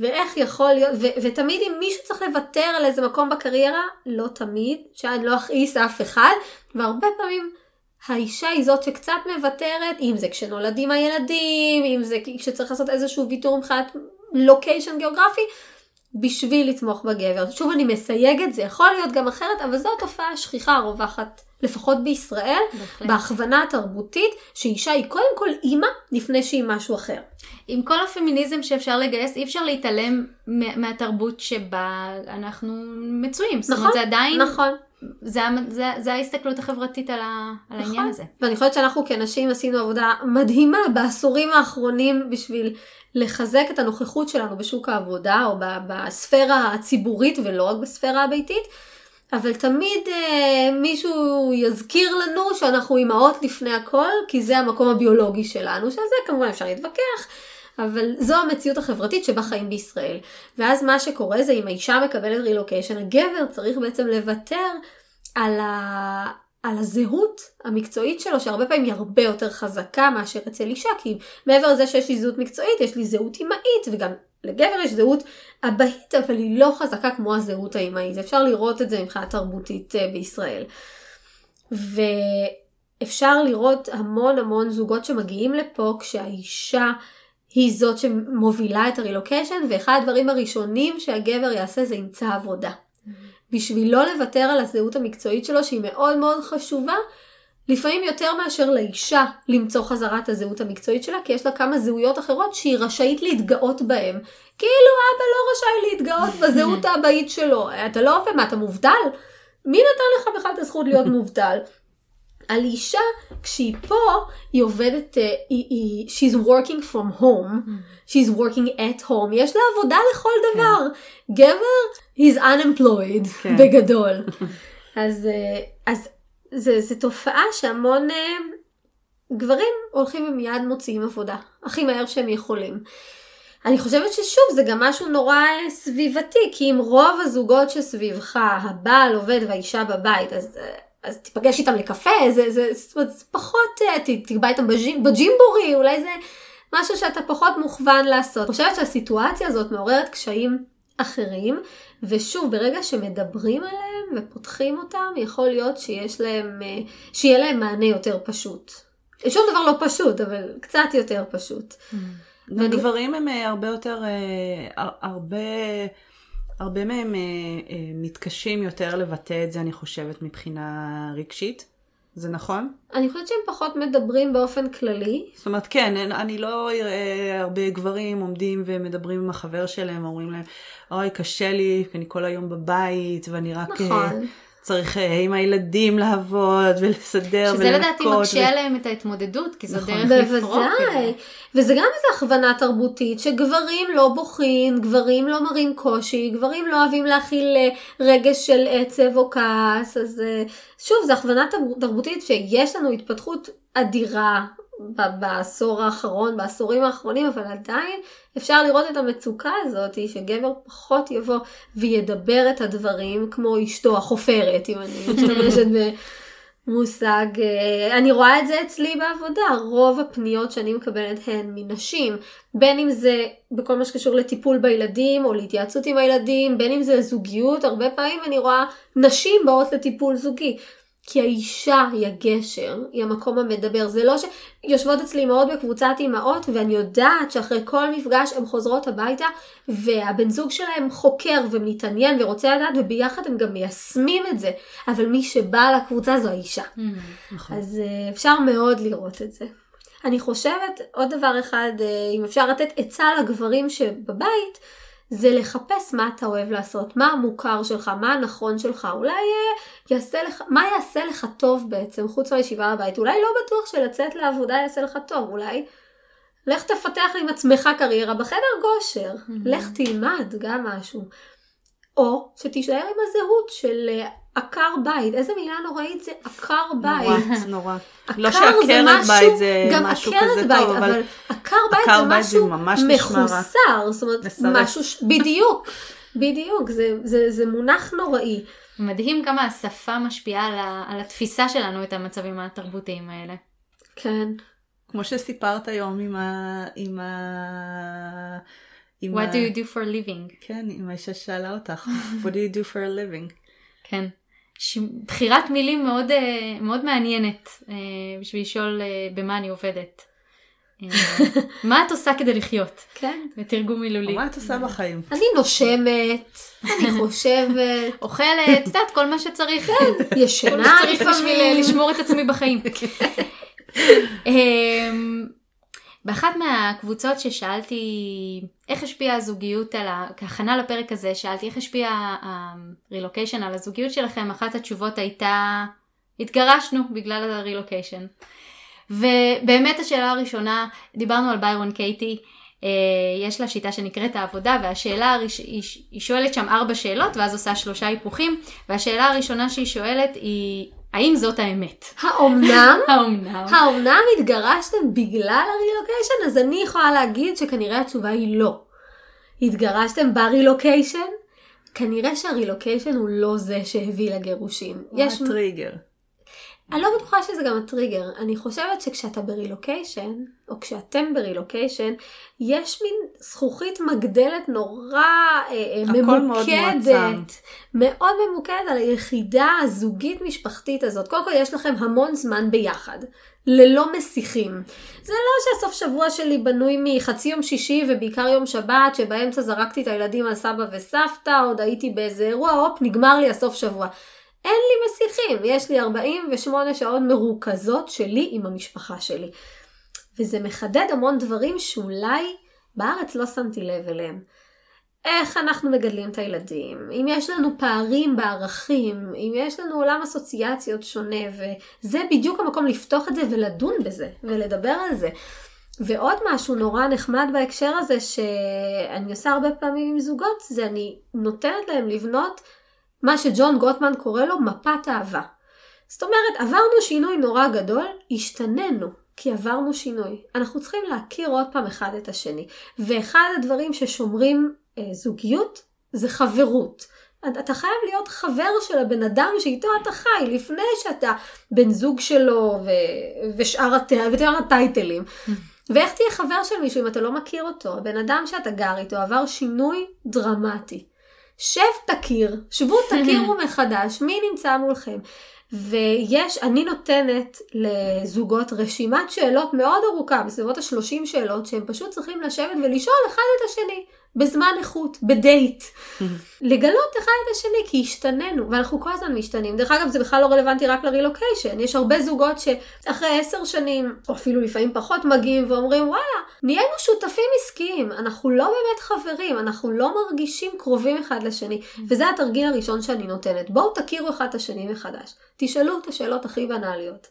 ואיך יכול להיות, ו- ותמיד אם מישהו צריך לוותר על איזה מקום בקריירה, לא תמיד, שאני לא אכעיס אף אחד, והרבה פעמים האישה היא זאת שקצת מוותרת, אם זה כשנולדים הילדים, אם זה כשצריך לעשות איזשהו ויתור מבחינת לוקיישן גיאוגרפי, בשביל לתמוך בגבר. שוב אני מסייגת, זה יכול להיות גם אחרת, אבל זו התופעה השכיחה הרווחת, לפחות בישראל, בהחלט. בהכוונה התרבותית, שאישה היא קודם כל אימא, לפני שהיא משהו אחר. עם כל הפמיניזם שאפשר לגייס, אי אפשר להתעלם מה- מהתרבות שבה אנחנו מצויים. זאת אומרת, נכון, זה עדיין, נכון. זה, זה, זה ההסתכלות החברתית על, ה, על העניין נכון. הזה. ואני חושבת שאנחנו כנשים עשינו עבודה מדהימה בעשורים האחרונים בשביל לחזק את הנוכחות שלנו בשוק העבודה או בספירה הציבורית ולא רק בספירה הביתית. אבל תמיד אה, מישהו יזכיר לנו שאנחנו אימהות לפני הכל, כי זה המקום הביולוגי שלנו, שעל זה כמובן אפשר להתווכח, אבל זו המציאות החברתית שבה חיים בישראל. ואז מה שקורה זה אם האישה מקבלת רילוקיישן, הגבר צריך בעצם לוותר על, ה... על הזהות המקצועית שלו, שהרבה פעמים היא הרבה יותר חזקה מאשר אצל אישה, כי מעבר לזה שיש לי זהות מקצועית, יש לי זהות אימהית, וגם לגבר יש זהות אבהית, אבל היא לא חזקה כמו הזהות האימהית. אפשר לראות את זה מבחינה תרבותית אה, בישראל. ואפשר לראות המון המון זוגות שמגיעים לפה כשהאישה היא זאת שמובילה את הרילוקיישן, ואחד הדברים הראשונים שהגבר יעשה זה ימצא עבודה. בשביל לא לוותר על הזהות המקצועית שלו שהיא מאוד מאוד חשובה, לפעמים יותר מאשר לאישה למצוא חזרה את הזהות המקצועית שלה, כי יש לה כמה זהויות אחרות שהיא רשאית להתגאות בהן. כאילו אבא לא רשאי להתגאות בזהות האבהית שלו. אתה לא עובד, מה אתה מובטל? מי נתן לך בכלל את הזכות להיות מובטל? על אישה, כשהיא פה, היא עובדת, אה, היא, היא, she's working from home, she's working at home, יש לה עבודה לכל דבר. גבר, he's unemployed, כן. בגדול. אז, אה, אז זה, זה תופעה שהמון אה, גברים הולכים ומיד מוציאים עבודה, הכי מהר שהם יכולים. אני חושבת ששוב, זה גם משהו נורא אה, סביבתי, כי אם רוב הזוגות שסביבך, הבעל עובד והאישה בבית, אז, אה, אז תיפגש איתם לקפה, זה, זה, אומרת, זה פחות, תקבע איתם בג'ימבורי, אולי זה משהו שאתה פחות מוכוון לעשות. אני חושבת שהסיטואציה הזאת מעוררת קשיים אחרים, ושוב, ברגע שמדברים עליהם ופותחים אותם, יכול להיות שיש להם, אה, שיהיה להם מענה יותר פשוט. שום דבר לא פשוט, אבל קצת יותר פשוט. ואני- גברים הם אה, הרבה יותר, אה, הר- הרבה, הרבה מהם מתקשים יותר לבטא את זה, אני חושבת, מבחינה רגשית. זה נכון? אני חושבת שהם פחות מדברים באופן כללי. זאת אומרת, כן, אין- אני לא אראה הרבה גברים עומדים ומדברים עם החבר שלהם, אומרים להם, אוי, קשה לי, כי אני כל היום בבית, ואני רק אה, נכון. צריך אה, עם הילדים לעבוד ולסדר שזה לדעתי ולנקות. מקשה עליהם את ההתמודדות, כי זו נכון. דרך לפרוק את בוודאי. זה. וזה גם איזו הכוונה תרבותית, שגברים לא בוכים, גברים לא מראים קושי, גברים לא אוהבים להכיל אה, רגש של עצב או כעס, אז אה, שוב, זו הכוונה תרב- תרבותית שיש לנו התפתחות אדירה בעשור האחרון, בעשורים האחרונים, אבל עדיין אפשר לראות את המצוקה הזאת, שגבר פחות יבוא וידבר את הדברים, כמו אשתו החופרת, אם אני משתמשת ב... מושג, אה, אני רואה את זה אצלי בעבודה, רוב הפניות שאני מקבלת הן מנשים, בין אם זה בכל מה שקשור לטיפול בילדים או להתייעצות עם הילדים, בין אם זה זוגיות, הרבה פעמים אני רואה נשים באות לטיפול זוגי. כי האישה היא הגשר, היא המקום המדבר. זה לא שיושבות אצלי אמהות בקבוצת אימהות, ואני יודעת שאחרי כל מפגש הן חוזרות הביתה, והבן זוג שלהם חוקר ומתעניין ורוצה לדעת, וביחד הם גם מיישמים את זה. אבל מי שבא לקבוצה זו האישה. נכון. אז אה, אפשר מאוד לראות את זה. אני חושבת, עוד דבר אחד, אה, אם אפשר לתת עצה לגברים שבבית, זה לחפש מה אתה אוהב לעשות, מה המוכר שלך, מה הנכון שלך, אולי אה, יעשה לך, מה יעשה לך טוב בעצם, חוץ מהישיבה בבית, אולי לא בטוח שלצאת לעבודה יעשה לך טוב, אולי. לך תפתח עם עצמך קריירה בחדר כושר, לך תלמד גם משהו. או שתישאר עם הזהות של אה, עקר בית, איזה מילה נוראית זה עקר בית. נורא, נורא. לא שעקרת בית זה משהו עקרת כזה בית, טוב, אבל עקר בית עקר זה משהו. מחוסר, זאת אומרת. משהו, ש... בדיוק, בדיוק, זה, זה, זה מונח נוראי. מדהים כמה השפה משפיעה על, ה, על התפיסה שלנו את המצבים התרבותיים האלה. כן. כמו שסיפרת היום עם ה... עם ה... עם What ה... do you do for a living? כן, עם האישה ששאלה אותך, What do you do for a living? כן. ש... בחירת מילים מאוד, אה, מאוד מעניינת אה, בשביל לשאול אה, במה אני עובדת. מה את עושה כדי לחיות? כן. בתרגום מילולי. מה את עושה בחיים? אני נושמת, אני חושבת, אוכלת, את יודעת, כל מה שצריך. כל מה ישנה שצריך בשביל לפעמים. לשמור את עצמי בחיים. באחת מהקבוצות ששאלתי איך השפיעה הזוגיות על ה... כהכנה לפרק הזה, שאלתי איך השפיע הרילוקיישן על הזוגיות שלכם, אחת התשובות הייתה, התגרשנו בגלל הרילוקיישן. ובאמת השאלה הראשונה, דיברנו על ביירון קייטי, אה, יש לה שיטה שנקראת העבודה, והשאלה היא שואלת שם ארבע שאלות, ואז עושה שלושה היפוכים, והשאלה הראשונה שהיא שואלת היא, האם זאת האמת? האומנם? האומנם? האומנם התגרשתם בגלל הרילוקיישן? אז אני יכולה להגיד שכנראה התשובה היא לא. התגרשתם ברילוקיישן? כנראה שהרילוקיישן הוא לא זה שהביא לגירושים. מה יש... הטריגר? אני לא בטוחה שזה גם הטריגר. אני חושבת שכשאתה ברילוקיישן, או כשאתם ברילוקיישן, יש מין זכוכית מגדלת נורא אה, אה, הכל מאוד ממוקדת. מועצם. מאוד ממוקדת על היחידה הזוגית משפחתית הזאת. קודם כל יש לכם המון זמן ביחד, ללא מסיחים. זה לא שהסוף שבוע שלי בנוי מחצי יום שישי ובעיקר יום שבת, שבאמצע זרקתי את הילדים על סבא וסבתא, עוד הייתי באיזה אירוע, הופ, נגמר לי הסוף שבוע. אין לי מסיחים, יש לי 48 שעות מרוכזות שלי עם המשפחה שלי. וזה מחדד המון דברים שאולי בארץ לא שמתי לב אליהם. איך אנחנו מגדלים את הילדים, אם יש לנו פערים בערכים, אם יש לנו עולם אסוציאציות שונה, וזה בדיוק המקום לפתוח את זה ולדון בזה, ולדבר על זה. ועוד משהו נורא נחמד בהקשר הזה, שאני עושה הרבה פעמים עם זוגות, זה אני נותנת להם לבנות מה שג'ון גוטמן קורא לו מפת אהבה. זאת אומרת, עברנו שינוי נורא גדול, השתננו, כי עברנו שינוי. אנחנו צריכים להכיר עוד פעם אחד את השני. ואחד הדברים ששומרים אה, זוגיות זה חברות. אתה חייב להיות חבר של הבן אדם שאיתו אתה חי, לפני שאתה בן זוג שלו ו- ושאר הט... ושאר הטייטלים. ואיך תהיה חבר של מישהו אם אתה לא מכיר אותו? הבן אדם שאתה גר איתו עבר שינוי דרמטי. שב תכיר, שבו תכירו מחדש, מי נמצא מולכם. ויש, אני נותנת לזוגות רשימת שאלות מאוד ארוכה, בסביבות ה-30 שאלות, שהם פשוט צריכים לשבת ולשאול אחד את השני, בזמן איכות, בדייט. לגלות אחד את השני, כי השתננו, ואנחנו כל הזמן משתנים. דרך אגב, זה בכלל לא רלוונטי רק לרילוקיישן. יש הרבה זוגות שאחרי עשר שנים, או אפילו לפעמים פחות, מגיעים ואומרים, וואלה, נהיינו שותפים עסקיים, אנחנו לא באמת חברים, אנחנו לא מרגישים קרובים אחד לשני. וזה התרגיל הראשון שאני נותנת. בואו תכירו אחד את השני מחדש. תשאלו את השאלות הכי בנאליות.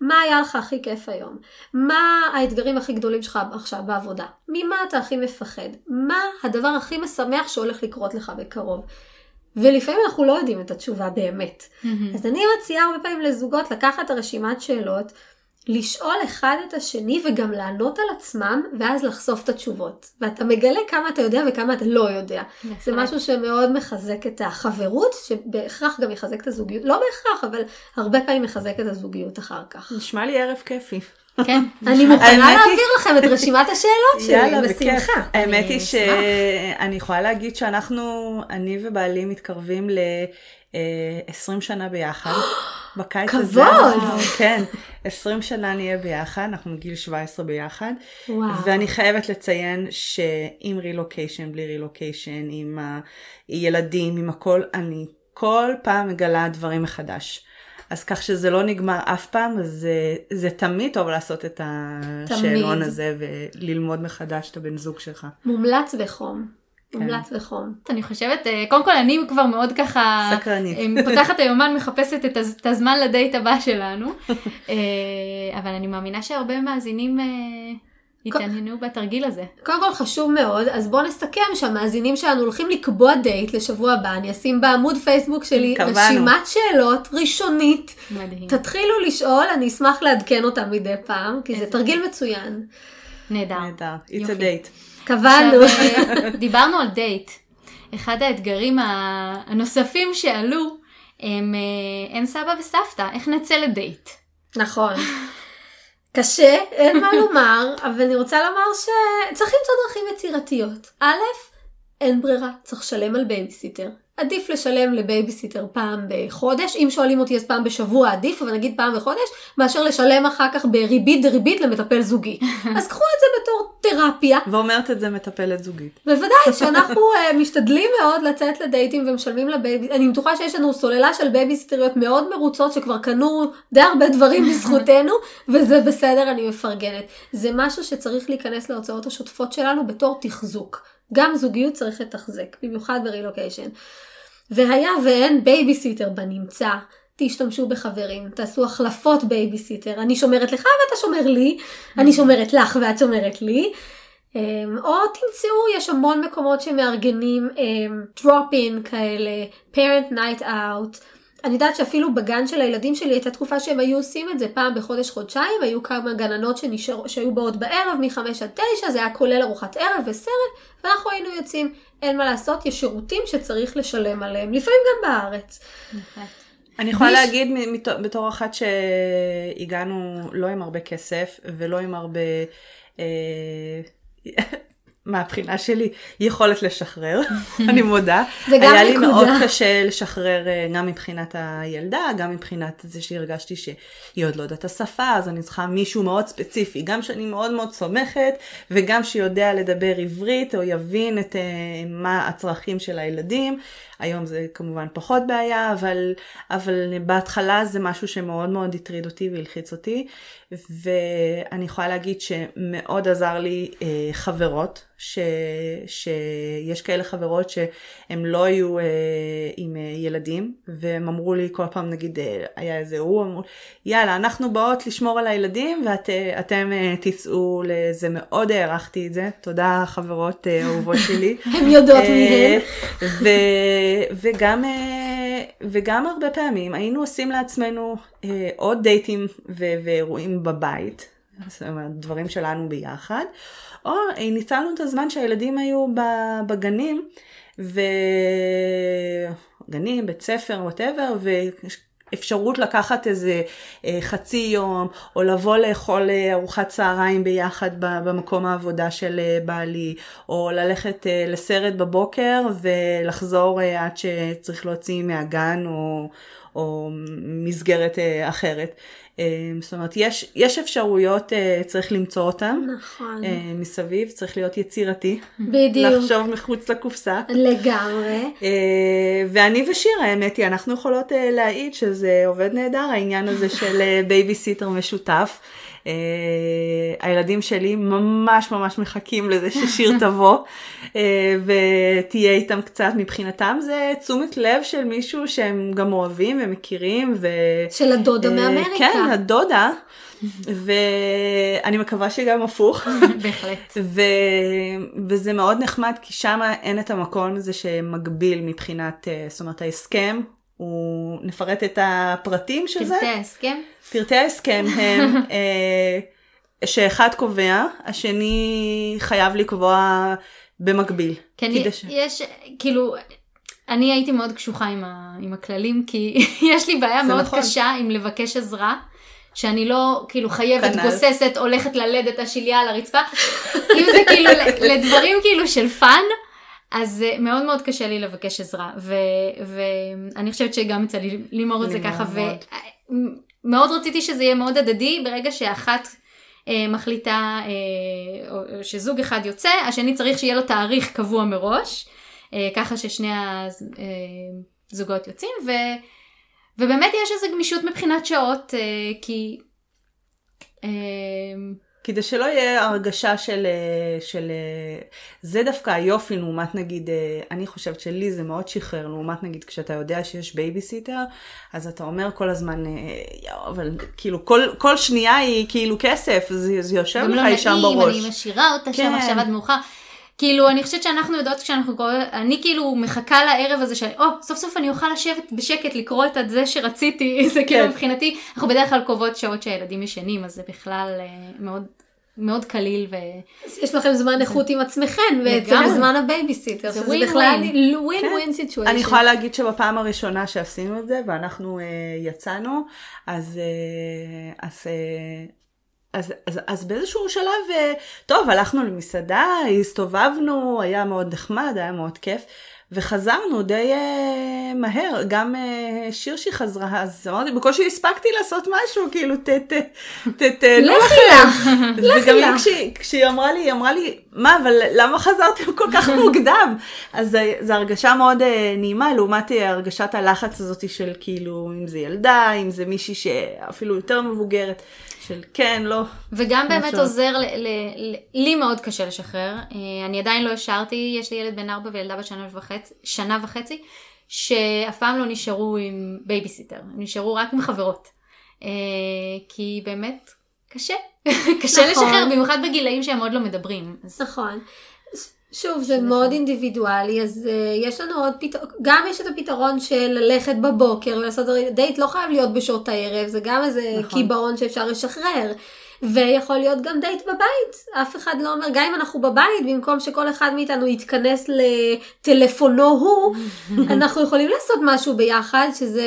מה היה לך הכי כיף היום? מה האתגרים הכי גדולים שלך עכשיו בעבודה? ממה אתה הכי מפחד? מה הדבר הכי משמח שהולך לקרות לך בקרוב? ולפעמים אנחנו לא יודעים את התשובה באמת. אז אני מציעה הרבה פעמים לזוגות לקחת את הרשימת שאלות, לשאול אחד את השני וגם לענות על עצמם, ואז לחשוף את התשובות. ואתה מגלה כמה אתה יודע וכמה אתה לא יודע. זה משהו שמאוד מחזק את החברות, שבהכרח גם יחזק את הזוגיות. לא בהכרח, אבל הרבה פעמים מחזק את הזוגיות אחר כך. נשמע לי ערב כיפי. כן. אני מוכנה להעביר לכם את רשימת השאלות שלי. בשמחה. האמת אני היא. שאני יכולה להגיד שאנחנו, אני ובעלי מתקרבים ל-20 שנה ביחד. בקיץ הזה, כבוד. כן, 20 שנה נהיה ביחד, אנחנו מגיל 17 ביחד. וואו. ואני חייבת לציין שעם רילוקיישן, בלי רילוקיישן, עם הילדים, עם הכל, אני כל פעם מגלה דברים מחדש. אז כך שזה לא נגמר אף פעם, אז זה, זה תמיד טוב לעשות את השאלון תמיד. הזה וללמוד מחדש את הבן זוג שלך. מומלץ בחום. מומלץ בחום. אני חושבת, אה, קודם כל אני כבר מאוד ככה, סקרנית. אה, פותחת היומן, מחפשת את הז- את הזמן לדייט הבא שלנו, אה, אבל אני מאמינה שהרבה מאזינים התעניינו בתרגיל הזה. קודם כל חשוב מאוד, אז בואו נסכם שהמאזינים שלנו הולכים לקבוע דייט לשבוע הבא, אני אשים בעמוד פייסבוק שלי קבענו. רשימת שאלות ראשונית. מדהים. תתחילו לשאול, אני אשמח לעדכן אותם מדי פעם, כי זה תרגיל מצוין. נהדר. נהדר, it's יופי. a date. קבענו. אה, דיברנו על דייט. אחד האתגרים הנוספים שעלו הם אה, אין סבא וסבתא, איך נצא לדייט? נכון. קשה, אין מה לומר, אבל אני רוצה לומר שצריך למצוא דרכים יצירתיות. א', אין ברירה, צריך לשלם על בייביסיטר. עדיף לשלם לבייביסיטר פעם בחודש, אם שואלים אותי אז פעם בשבוע עדיף, אבל נגיד פעם בחודש, מאשר לשלם אחר כך בריבית דריבית למטפל זוגי. אז קחו את זה בתור תרפיה. ואומרת את זה מטפלת זוגית. בוודאי שאנחנו אה, משתדלים מאוד לצאת לדייטים ומשלמים לבייבי, אני בטוחה שיש לנו סוללה של בייביסיטריות מאוד מרוצות שכבר קנו די הרבה דברים בזכותנו, וזה בסדר, אני מפרגנת. זה משהו שצריך להיכנס להוצאות השוטפות שלנו בתור תחזוק. גם זוגיות צריך לתחזק, במיוחד ברילוקיישן. והיה ואין בייביסיטר בנמצא, תשתמשו בחברים, תעשו החלפות בייביסיטר, אני שומרת לך ואתה שומר לי, אני שומרת לך ואת שומרת לי. Um, או תמצאו, יש המון מקומות שמארגנים um, drop-in כאלה, parent night out. אני יודעת שאפילו בגן של הילדים שלי הייתה תקופה שהם היו עושים את זה פעם בחודש חודשיים, היו כמה גננות שנשאר, שהיו באות בערב מ-5 עד 9, זה היה כולל ארוחת ערב וסרט, ואנחנו היינו יוצאים, אין מה לעשות, יש שירותים שצריך לשלם עליהם, לפעמים גם בארץ. אני יכולה מי ש- להגיד בתור אחת שהגענו לא עם הרבה כסף ולא עם הרבה, אה, מהבחינה שלי, יכולת לשחרר, אני מודה. זה גם היה לי נקודה. מאוד קשה לשחרר אה, גם מבחינת הילדה, גם מבחינת זה שהרגשתי שהיא עוד לא יודעת השפה, אז אני צריכה מישהו מאוד ספציפי, גם שאני מאוד מאוד סומכת, וגם שיודע לדבר עברית, או יבין את אה, מה הצרכים של הילדים. היום זה כמובן פחות בעיה, אבל, אבל בהתחלה זה משהו שמאוד מאוד הטריד אותי והלחיץ אותי, ואני יכולה להגיד שמאוד עזר לי אה, חברות, ש, שיש כאלה חברות שהם לא היו אה, עם אה, ילדים, והם אמרו לי כל פעם, נגיד, אה, היה איזה הוא, אמרו, יאללה, אנחנו באות לשמור על הילדים, ואתם אה, תצאו לזה, מאוד הערכתי את זה, תודה חברות אה, אהובות שלי. הן יודעות מי אה, הן. ו- וגם, אה, וגם הרבה פעמים היינו עושים לעצמנו אה, עוד דייטים ו- ואירועים בבית, זאת אומרת, דברים שלנו ביחד, או אה, ניצלנו את הזמן שהילדים היו בגנים, וגנים, בית ספר, וואטאבר, אפשרות לקחת איזה אה, חצי יום, או לבוא לאכול אה, ארוחת צהריים ביחד במקום העבודה של אה, בעלי, או ללכת לסרט בבוקר ולחזור עד שצריך להוציא מהגן או, או מסגרת אחרת. אה, זאת אומרת, יש, יש אפשרויות, אה, צריך למצוא אותן נכון, אה, מסביב, צריך להיות יצירתי, בדיוק, לחשוב מחוץ לקופסה. לגמרי. אה, ואני ושירה, האמת היא, אנחנו יכולות להעיד שזה עובד נהדר, העניין הזה של בייביסיטר משותף. אה, הילדים שלי ממש ממש מחכים לזה ששיר תבוא אה, ותהיה איתם קצת. מבחינתם זה תשומת לב של מישהו שהם גם אוהבים ומכירים. ו... של הדודה אה, מאמריקה. כן, הדודה. ואני מקווה שגם הפוך. בהחלט. ו... וזה מאוד נחמד כי שם אין את המקום הזה שמגביל מבחינת, זאת אומרת ההסכם, הוא, נפרט את הפרטים של זה. פרטי ההסכם. פרטי ההסכם הם אה, שאחד קובע, השני חייב לקבוע במקביל. כן, כדי יש, כאילו, אני הייתי מאוד קשוחה עם, ה, עם הכללים, כי יש לי בעיה מאוד נכון. קשה עם לבקש עזרה. שאני לא כאילו חייבת, כנ"ל. גוססת, הולכת ללדת השליה על הרצפה. אם זה כאילו לדברים כאילו של fun, אז אה, מאוד מאוד קשה לי לבקש עזרה. ו- ואני חושבת שגם יצא לי לומר את זה ככה. מאוד. ומאוד רציתי שזה יהיה מאוד הדדי, ברגע שאחת אה, מחליטה, אה, או- או שזוג אחד יוצא, השני צריך שיהיה לו תאריך קבוע מראש, אה, ככה ששני הזוגות יוצאים, ו, ובאמת יש איזו גמישות מבחינת שעות, אה, כי... אה, כדי שלא יהיה הרגשה של, אה, של... אה, זה דווקא היופי לעומת נגיד, אה, אני חושבת שלי זה מאוד שחרר, לעומת נגיד כשאתה יודע שיש בייביסיטר, אז אתה אומר כל הזמן, יואו, אבל כאילו כל, כל שנייה היא כאילו כסף, זה, זה יושב גם לך לא אי שם נעים, בראש. אני משאירה אותה שם כן. עכשיו עד מאוחר. כאילו, אני חושבת שאנחנו יודעות כשאנחנו קוראים, אני כאילו מחכה לערב הזה של, או, סוף סוף אני אוכל לשבת בשקט לקרוא את זה שרציתי, זה כאילו כן. מבחינתי, אנחנו בדרך כלל קובעות שעות שהילדים ישנים, אז זה בכלל אה, מאוד מאוד קליל ו... יש לכם זמן איכות עם עצמכן, בעצם. בזמן הבייביסיטר, זה שזה. בכלל win. win situation. אני יכולה להגיד שבפעם הראשונה שעשינו את זה ואנחנו אה, יצאנו, אז, אה, אז, אז, אז, באיזשהו שלב, אה, טוב, הלכנו למסעדה, הסתובבנו, היה מאוד נחמד, היה מאוד כיף. וחזרנו די אה, מהר, גם אה, שירשי חזרה, אז אמרתי, בקושי הספקתי לעשות משהו, כאילו, ת, ת, ת, לכי לך, וגם היא, לך. כשהיא, כשהיא אמרה לי, היא אמרה לי, מה, אבל למה חזרתם כל כך מוקדם? אז זו הרגשה מאוד אה, נעימה, לעומת אה, הרגשת הלחץ הזאת של כאילו, אם זה ילדה, אם זה מישהי שאפילו יותר מבוגרת, של כן, לא. וגם באמת משהו. עוזר, ל, ל, ל, לי מאוד קשה לשחרר. אה, אני עדיין לא השארתי, יש לי ילד בן ארבע וילדה בת שנה וחצי, שנה וחצי, שאף פעם לא נשארו עם בייביסיטר, הם נשארו רק עם חברות. אה, כי באמת קשה, קשה נכון. לשחרר, במיוחד בגילאים שהם עוד לא מדברים. אז נכון. שוב, זה מאוד אינדיבידואלי, אז uh, יש לנו עוד פתרון, גם יש את הפתרון של ללכת בבוקר ולעשות דייט, לא חייב להיות בשעות הערב, זה גם איזה נכון. קיבעון שאפשר לשחרר. ויכול להיות גם דייט בבית, אף אחד לא אומר, גם אם אנחנו בבית, במקום שכל אחד מאיתנו יתכנס לטלפונו הוא, אנחנו יכולים לעשות משהו ביחד, שזה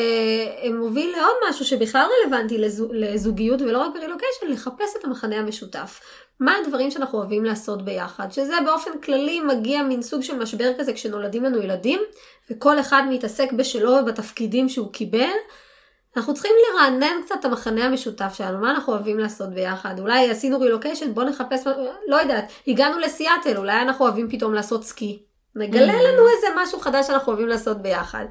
מוביל לעוד משהו שבכלל רלוונטי לזו, לזוגיות ולא רק ברילוקיישן, לחפש את המחנה המשותף. מה הדברים שאנחנו אוהבים לעשות ביחד, שזה באופן כללי מגיע מין סוג של משבר כזה כשנולדים לנו ילדים, וכל אחד מתעסק בשלו ובתפקידים שהוא קיבל. אנחנו צריכים לרענן קצת את המחנה המשותף שלנו, מה אנחנו אוהבים לעשות ביחד. אולי עשינו רילוקיישן, בוא נחפש, לא יודעת, הגענו לסיאטל, אולי אנחנו אוהבים פתאום לעשות סקי. נגלה Mm. לנו איזה משהו חדש שאנחנו אוהבים לעשות ביחד.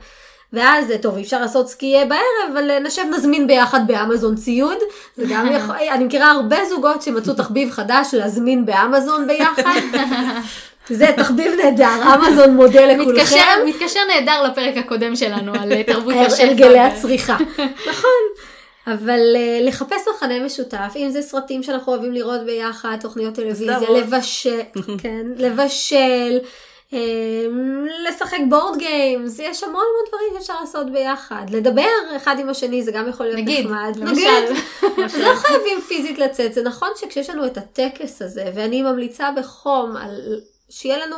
ואז, טוב, אי אפשר לעשות סקי בערב, אבל נשב נזמין ביחד באמזון ציוד. זה גם יכול, אני מכירה הרבה זוגות שמצאו תחביב חדש להזמין באמזון ביחד. זה תחביב נהדר, אמזון מודה לכולכם. מתקשר, מתקשר נהדר לפרק הקודם שלנו על אה, תרבות השפע. הרגלי הצריכה. נכון. אבל אה, לחפש מחנה משותף, אם זה סרטים שאנחנו אוהבים לראות ביחד, תוכניות טלוויזיה. לבשל, כן, לבשל, אה, לשחק board games, יש המון המון דברים שאפשר לעשות ביחד. לדבר אחד עם השני זה גם יכול להיות נגיד, נחמד. למשל. אז לא חייבים פיזית לצאת, זה נכון שכשיש לנו את הטקס הזה, ואני ממליצה בחום על שיהיה לנו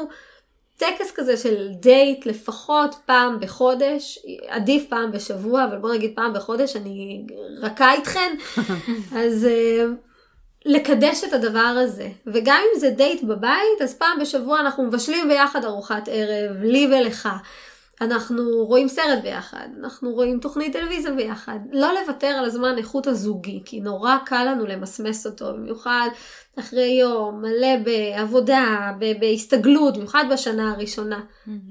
טקס כזה של דייט לפחות פעם בחודש, עדיף פעם בשבוע, אבל בוא נגיד פעם בחודש, אני רכה איתכן, אז אה, לקדש את הדבר הזה. וגם אם זה דייט בבית, אז פעם בשבוע אנחנו מבשלים ביחד ארוחת ערב, לי ולך. אנחנו רואים סרט ביחד, אנחנו רואים תוכנית טלוויזיה ביחד. לא לוותר על הזמן איכות הזוגי, כי נורא קל לנו למסמס אותו, במיוחד אחרי יום מלא בעבודה, ב- בהסתגלות, במיוחד בשנה הראשונה.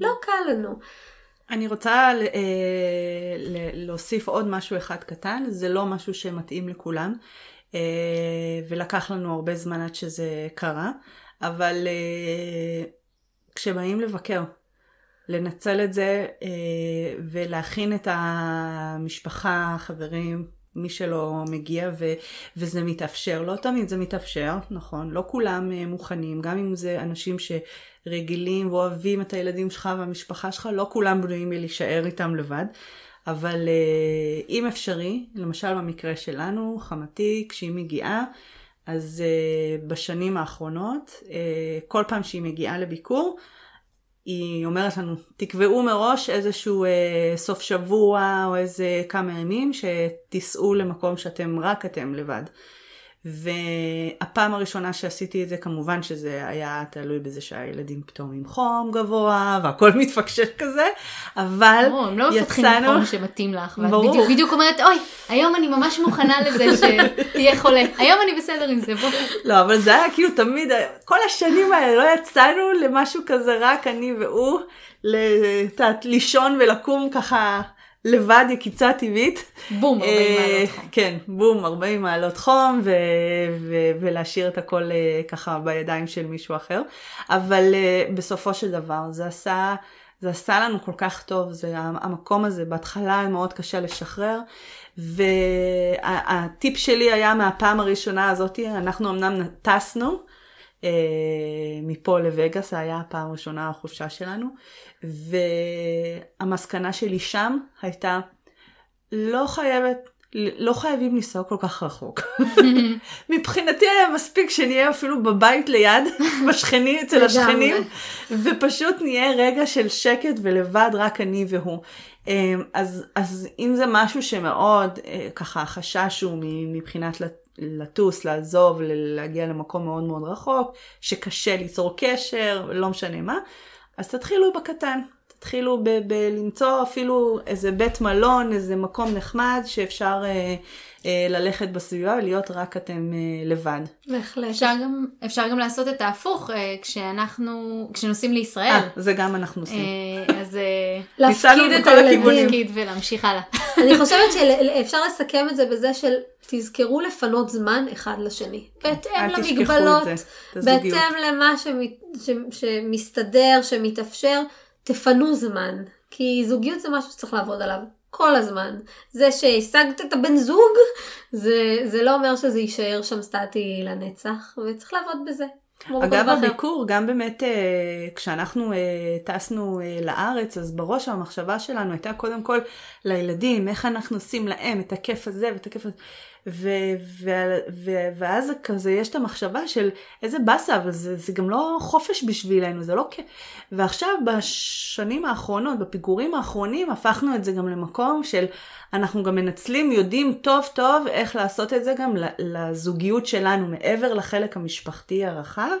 לא קל לנו. אני רוצה אה, ל- להוסיף עוד משהו אחד קטן, זה לא משהו שמתאים לכולם, אה, ולקח לנו הרבה זמן עד שזה קרה, אבל אה, כשבאים לבקר, לנצל את זה אה, ולהכין את המשפחה, חברים, מי שלא מגיע ו, וזה מתאפשר. לא תמיד זה מתאפשר, נכון, לא כולם אה, מוכנים, גם אם זה אנשים שרגילים ואוהבים את הילדים שלך והמשפחה שלך, לא כולם בנויים מלהישאר איתם לבד. אבל אה, אם אפשרי, למשל במקרה שלנו, חמתי, כשהיא מגיעה, אז בשנים האחרונות, כל פעם שהיא מגיעה לביקור, היא אומרת לנו, תקבעו מראש איזשהו אה, סוף שבוע או איזה כמה ימים שתיסעו למקום שאתם רק אתם לבד. והפעם הראשונה שעשיתי את זה, כמובן שזה היה תלוי בזה שהילדים פתאום עם חום גבוה והכל מתפקשש כזה, אבל ברור, הם לא מפתחים יצאנו... חום שמתאים לך. ואת ברור. בדיוק, בדיוק אומרת, אוי, היום אני ממש מוכנה לזה שתהיה חולה. היום אני בסדר עם זה, בוא. לא, אבל זה היה כאילו תמיד, כל השנים האלה לא יצאנו למשהו כזה רק אני והוא, לישון ולקום ככה לבד, יקיצה טבעית. בום, 40 אה, מעלות חום. כן, בום, 40 מעלות חום, ו- ו- ולהשאיר את הכל אה, ככה בידיים של מישהו אחר. אבל אה, בסופו של דבר זה עשה... זה עשה לנו כל כך טוב, זה המקום הזה בהתחלה מאוד קשה לשחרר, והטיפ שלי היה מהפעם הראשונה הזאת, אנחנו אמנם טסנו אה, מפה לווגאס, זה היה הפעם הראשונה החופשה שלנו, והמסקנה שלי שם הייתה, לא חייבת לא חייבים לנסוע כל כך רחוק. מבחינתי היה מספיק שנהיה אפילו בבית ליד, בשכני, אצל השכנים, ופשוט נהיה רגע של שקט ולבד, רק אני והוא. אמ, אז, אז אם זה משהו שמאוד, אה, ככה, החשש הוא מבחינת לטוס, לעזוב, להגיע למקום מאוד מאוד רחוק, שקשה ליצור קשר, לא משנה מה, אז תתחילו בקטן. תתחילו ב- ב- למצוא אפילו איזה בית מלון, איזה מקום נחמד שאפשר אה, אה, ללכת בסביבה ולהיות רק אתם אה, לבד. בהחלט. אפשר גם, אפשר גם לעשות את ההפוך אה, כשאנחנו, כשנוסעים לישראל. אה, זה גם אנחנו עושים. אה, אז אה, להפקיד את הילדים. ולהמשיך הלאה. אני חושבת שאפשר לסכם את זה בזה של תזכרו לפנות זמן אחד לשני. בהתאם אל תשכחו למגבלות. בהתאם למה שמת, ש, שמסתדר, שמתאפשר, תפנו זמן. כי זוגיות זה משהו שצריך לעבוד עליו כל הזמן. זה שהשגת את הבן זוג, זה, זה לא אומר שזה יישאר שם סטטי לנצח, וצריך לעבוד בזה. אגב. הביקור, גם באמת אה, כשאנחנו אה, טסנו אה, לארץ, אז בראש המחשבה שלנו הייתה קודם כל לילדים, איך אנחנו עושים להם את הכיף הזה ואת הכיף הזה. ו- ו- ו- ואז כזה יש את המחשבה של איזה באסה, אבל זה, זה גם לא חופש בשבילנו, זה לא כיף. ועכשיו בשנים האחרונות, בפיגורים האחרונים, הפכנו את זה גם למקום של אנחנו גם מנצלים, יודעים טוב טוב איך לעשות את זה גם לזוגיות שלנו, מעבר לחלק המשפחתי הרחב,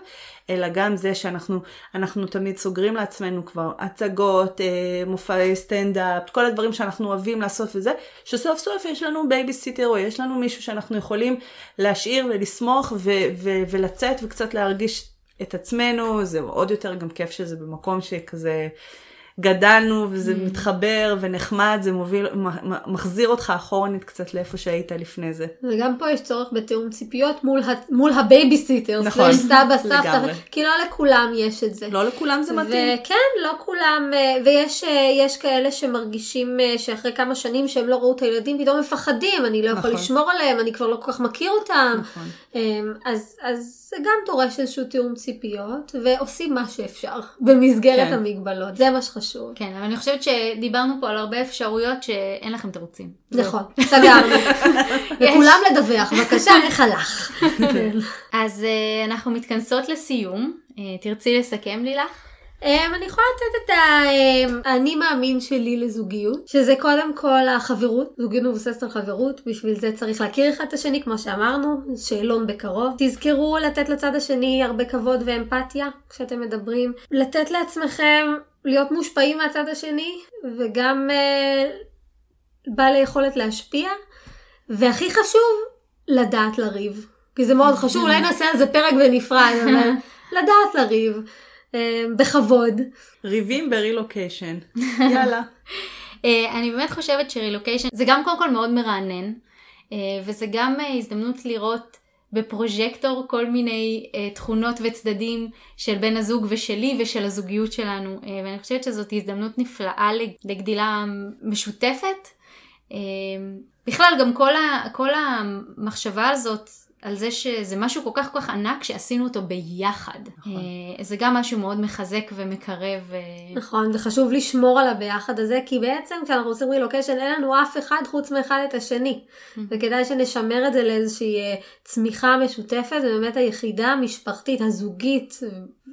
אלא גם זה שאנחנו אנחנו תמיד סוגרים לעצמנו כבר הצגות, אה, מופעי סטנדאפ, כל הדברים שאנחנו אוהבים לעשות וזה, שסוף סוף יש לנו בייביסיטר או יש לנו מישהו שאנחנו יכולים להשאיר ולסמוך ו- ו- ולצאת וקצת להרגיש את עצמנו, זה עוד יותר גם כיף שזה במקום שכזה גדלנו וזה Mm. מתחבר ונחמד, זה מוביל, מחזיר אותך אחורנית קצת לאיפה שהיית לפני זה. וגם פה יש צורך בתיאום ציפיות מול, ה... מול הבייביסיטר, נכון, סבא, סבתא, לגמרי. כי לא לכולם יש את זה. לא לכולם זה מתאים. וכן, לא כולם, אה, ויש אה, כאלה שמרגישים אה, שאחרי כמה שנים שהם לא ראו את הילדים, פתאום מפחדים, אני לא יכול נכון. לשמור עליהם, אני כבר לא כל כך מכיר אותם. נכון. אה, אז, אז זה גם דורש איזשהו תיאום ציפיות, ועושים מה שאפשר במסגרת כן. המגבלות, זה מה שחשוב. כן, אבל אני חושבת שדיברנו פה על הרבה אפשרויות שאין לכם תירוצים. נכון, סגרנו. וכולם לדווח, בבקשה, איך הלך. כן. אז אה, אנחנו מתכנסות לסיום. אה, תרצי לסכם לילך? Um, אני יכולה לתת את האני מאמין שלי לזוגיות, שזה קודם כל החברות, זוגיות מבוססת על חברות, בשביל זה צריך להכיר אחד את השני, כמו שאמרנו, שאלון בקרוב. תזכרו לתת לצד השני הרבה כבוד ואמפתיה כשאתם מדברים, לתת לעצמכם להיות מושפעים מהצד השני, וגם uh, בעל היכולת להשפיע, והכי חשוב, לדעת לריב. כי זה מאוד חשוב, אולי נעשה על זה פרק בנפרד, אבל לדעת לריב. אה, בכבוד. ריבים ברילוקיישן. יאללה. אה, אני באמת חושבת שרילוקיישן זה גם קודם כל מאוד מרענן, אה, וזה גם אה, הזדמנות לראות בפרוז'קטור כל מיני אה, תכונות וצדדים של בן הזוג ושלי ושל הזוגיות שלנו, אה, ואני חושבת שזאת הזדמנות נפלאה לגדילה משותפת. אה, בכלל גם כל, ה, כל המחשבה הזאת על זה שזה משהו כל כך כל כך ענק שעשינו אותו ביחד. נכון. אה, זה גם משהו מאוד מחזק ומקרב. אה, נכון, זה חשוב לשמור על הביחד הזה, כי בעצם כשאנחנו עושים רילוקיישן אין לנו אף אחד חוץ מאחד את השני. וכדאי שנשמר את זה לאיזושהי אה, צמיחה משותפת, ובאמת היחידה המשפחתית, הזוגית,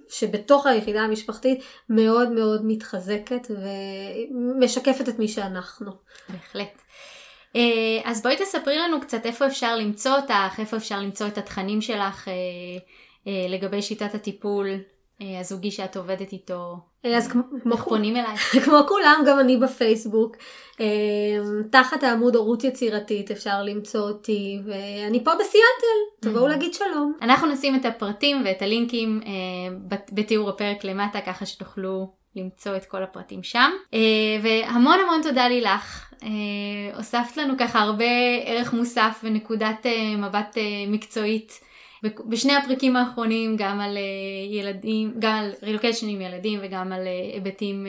שבתוך היחידה המשפחתית, מאוד מאוד מתחזקת ומשקפת את מי שאנחנו. בהחלט. אה, אז בואי תספרי לנו קצת איפה אפשר למצוא אותך, איפה אפשר למצוא את התכנים שלך אה, אה, לגבי שיטת הטיפול הזוגי שאת עובדת איתו. אז כמו, איך פונים אלייך? כמו כולם, גם אני בפייסבוק. תחת העמוד הורות יצירתית אפשר למצוא אותי, ואני פה בסיאטל, תבואו להגיד שלום. אנחנו נשים את הפרטים ואת הלינקים בת- בתיאור הפרק למטה, ככה שתוכלו למצוא את כל הפרטים שם. אה, והמון המון תודה לילך. אה, הוספת לנו ככה הרבה ערך מוסף ונקודת אה, מבט מקצועית. בשני הפרקים האחרונים גם על ילדים, גם על רילוקיישן עם ילדים וגם על היבטים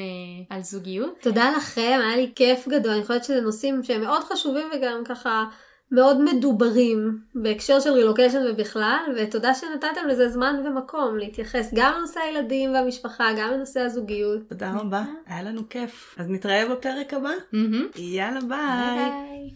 על זוגיות. תודה לכם, היה לי כיף גדול, אני חושבת שזה נושאים שהם מאוד חשובים וגם ככה מאוד מדוברים בהקשר של רילוקיישן ובכלל, ותודה שנתתם לזה זמן ומקום להתייחס גם לנושא הילדים והמשפחה, גם לנושא הזוגיות. תודה רבה, היה לנו כיף. אז נתראה בפרק הבא. יאללה ביי. ביי.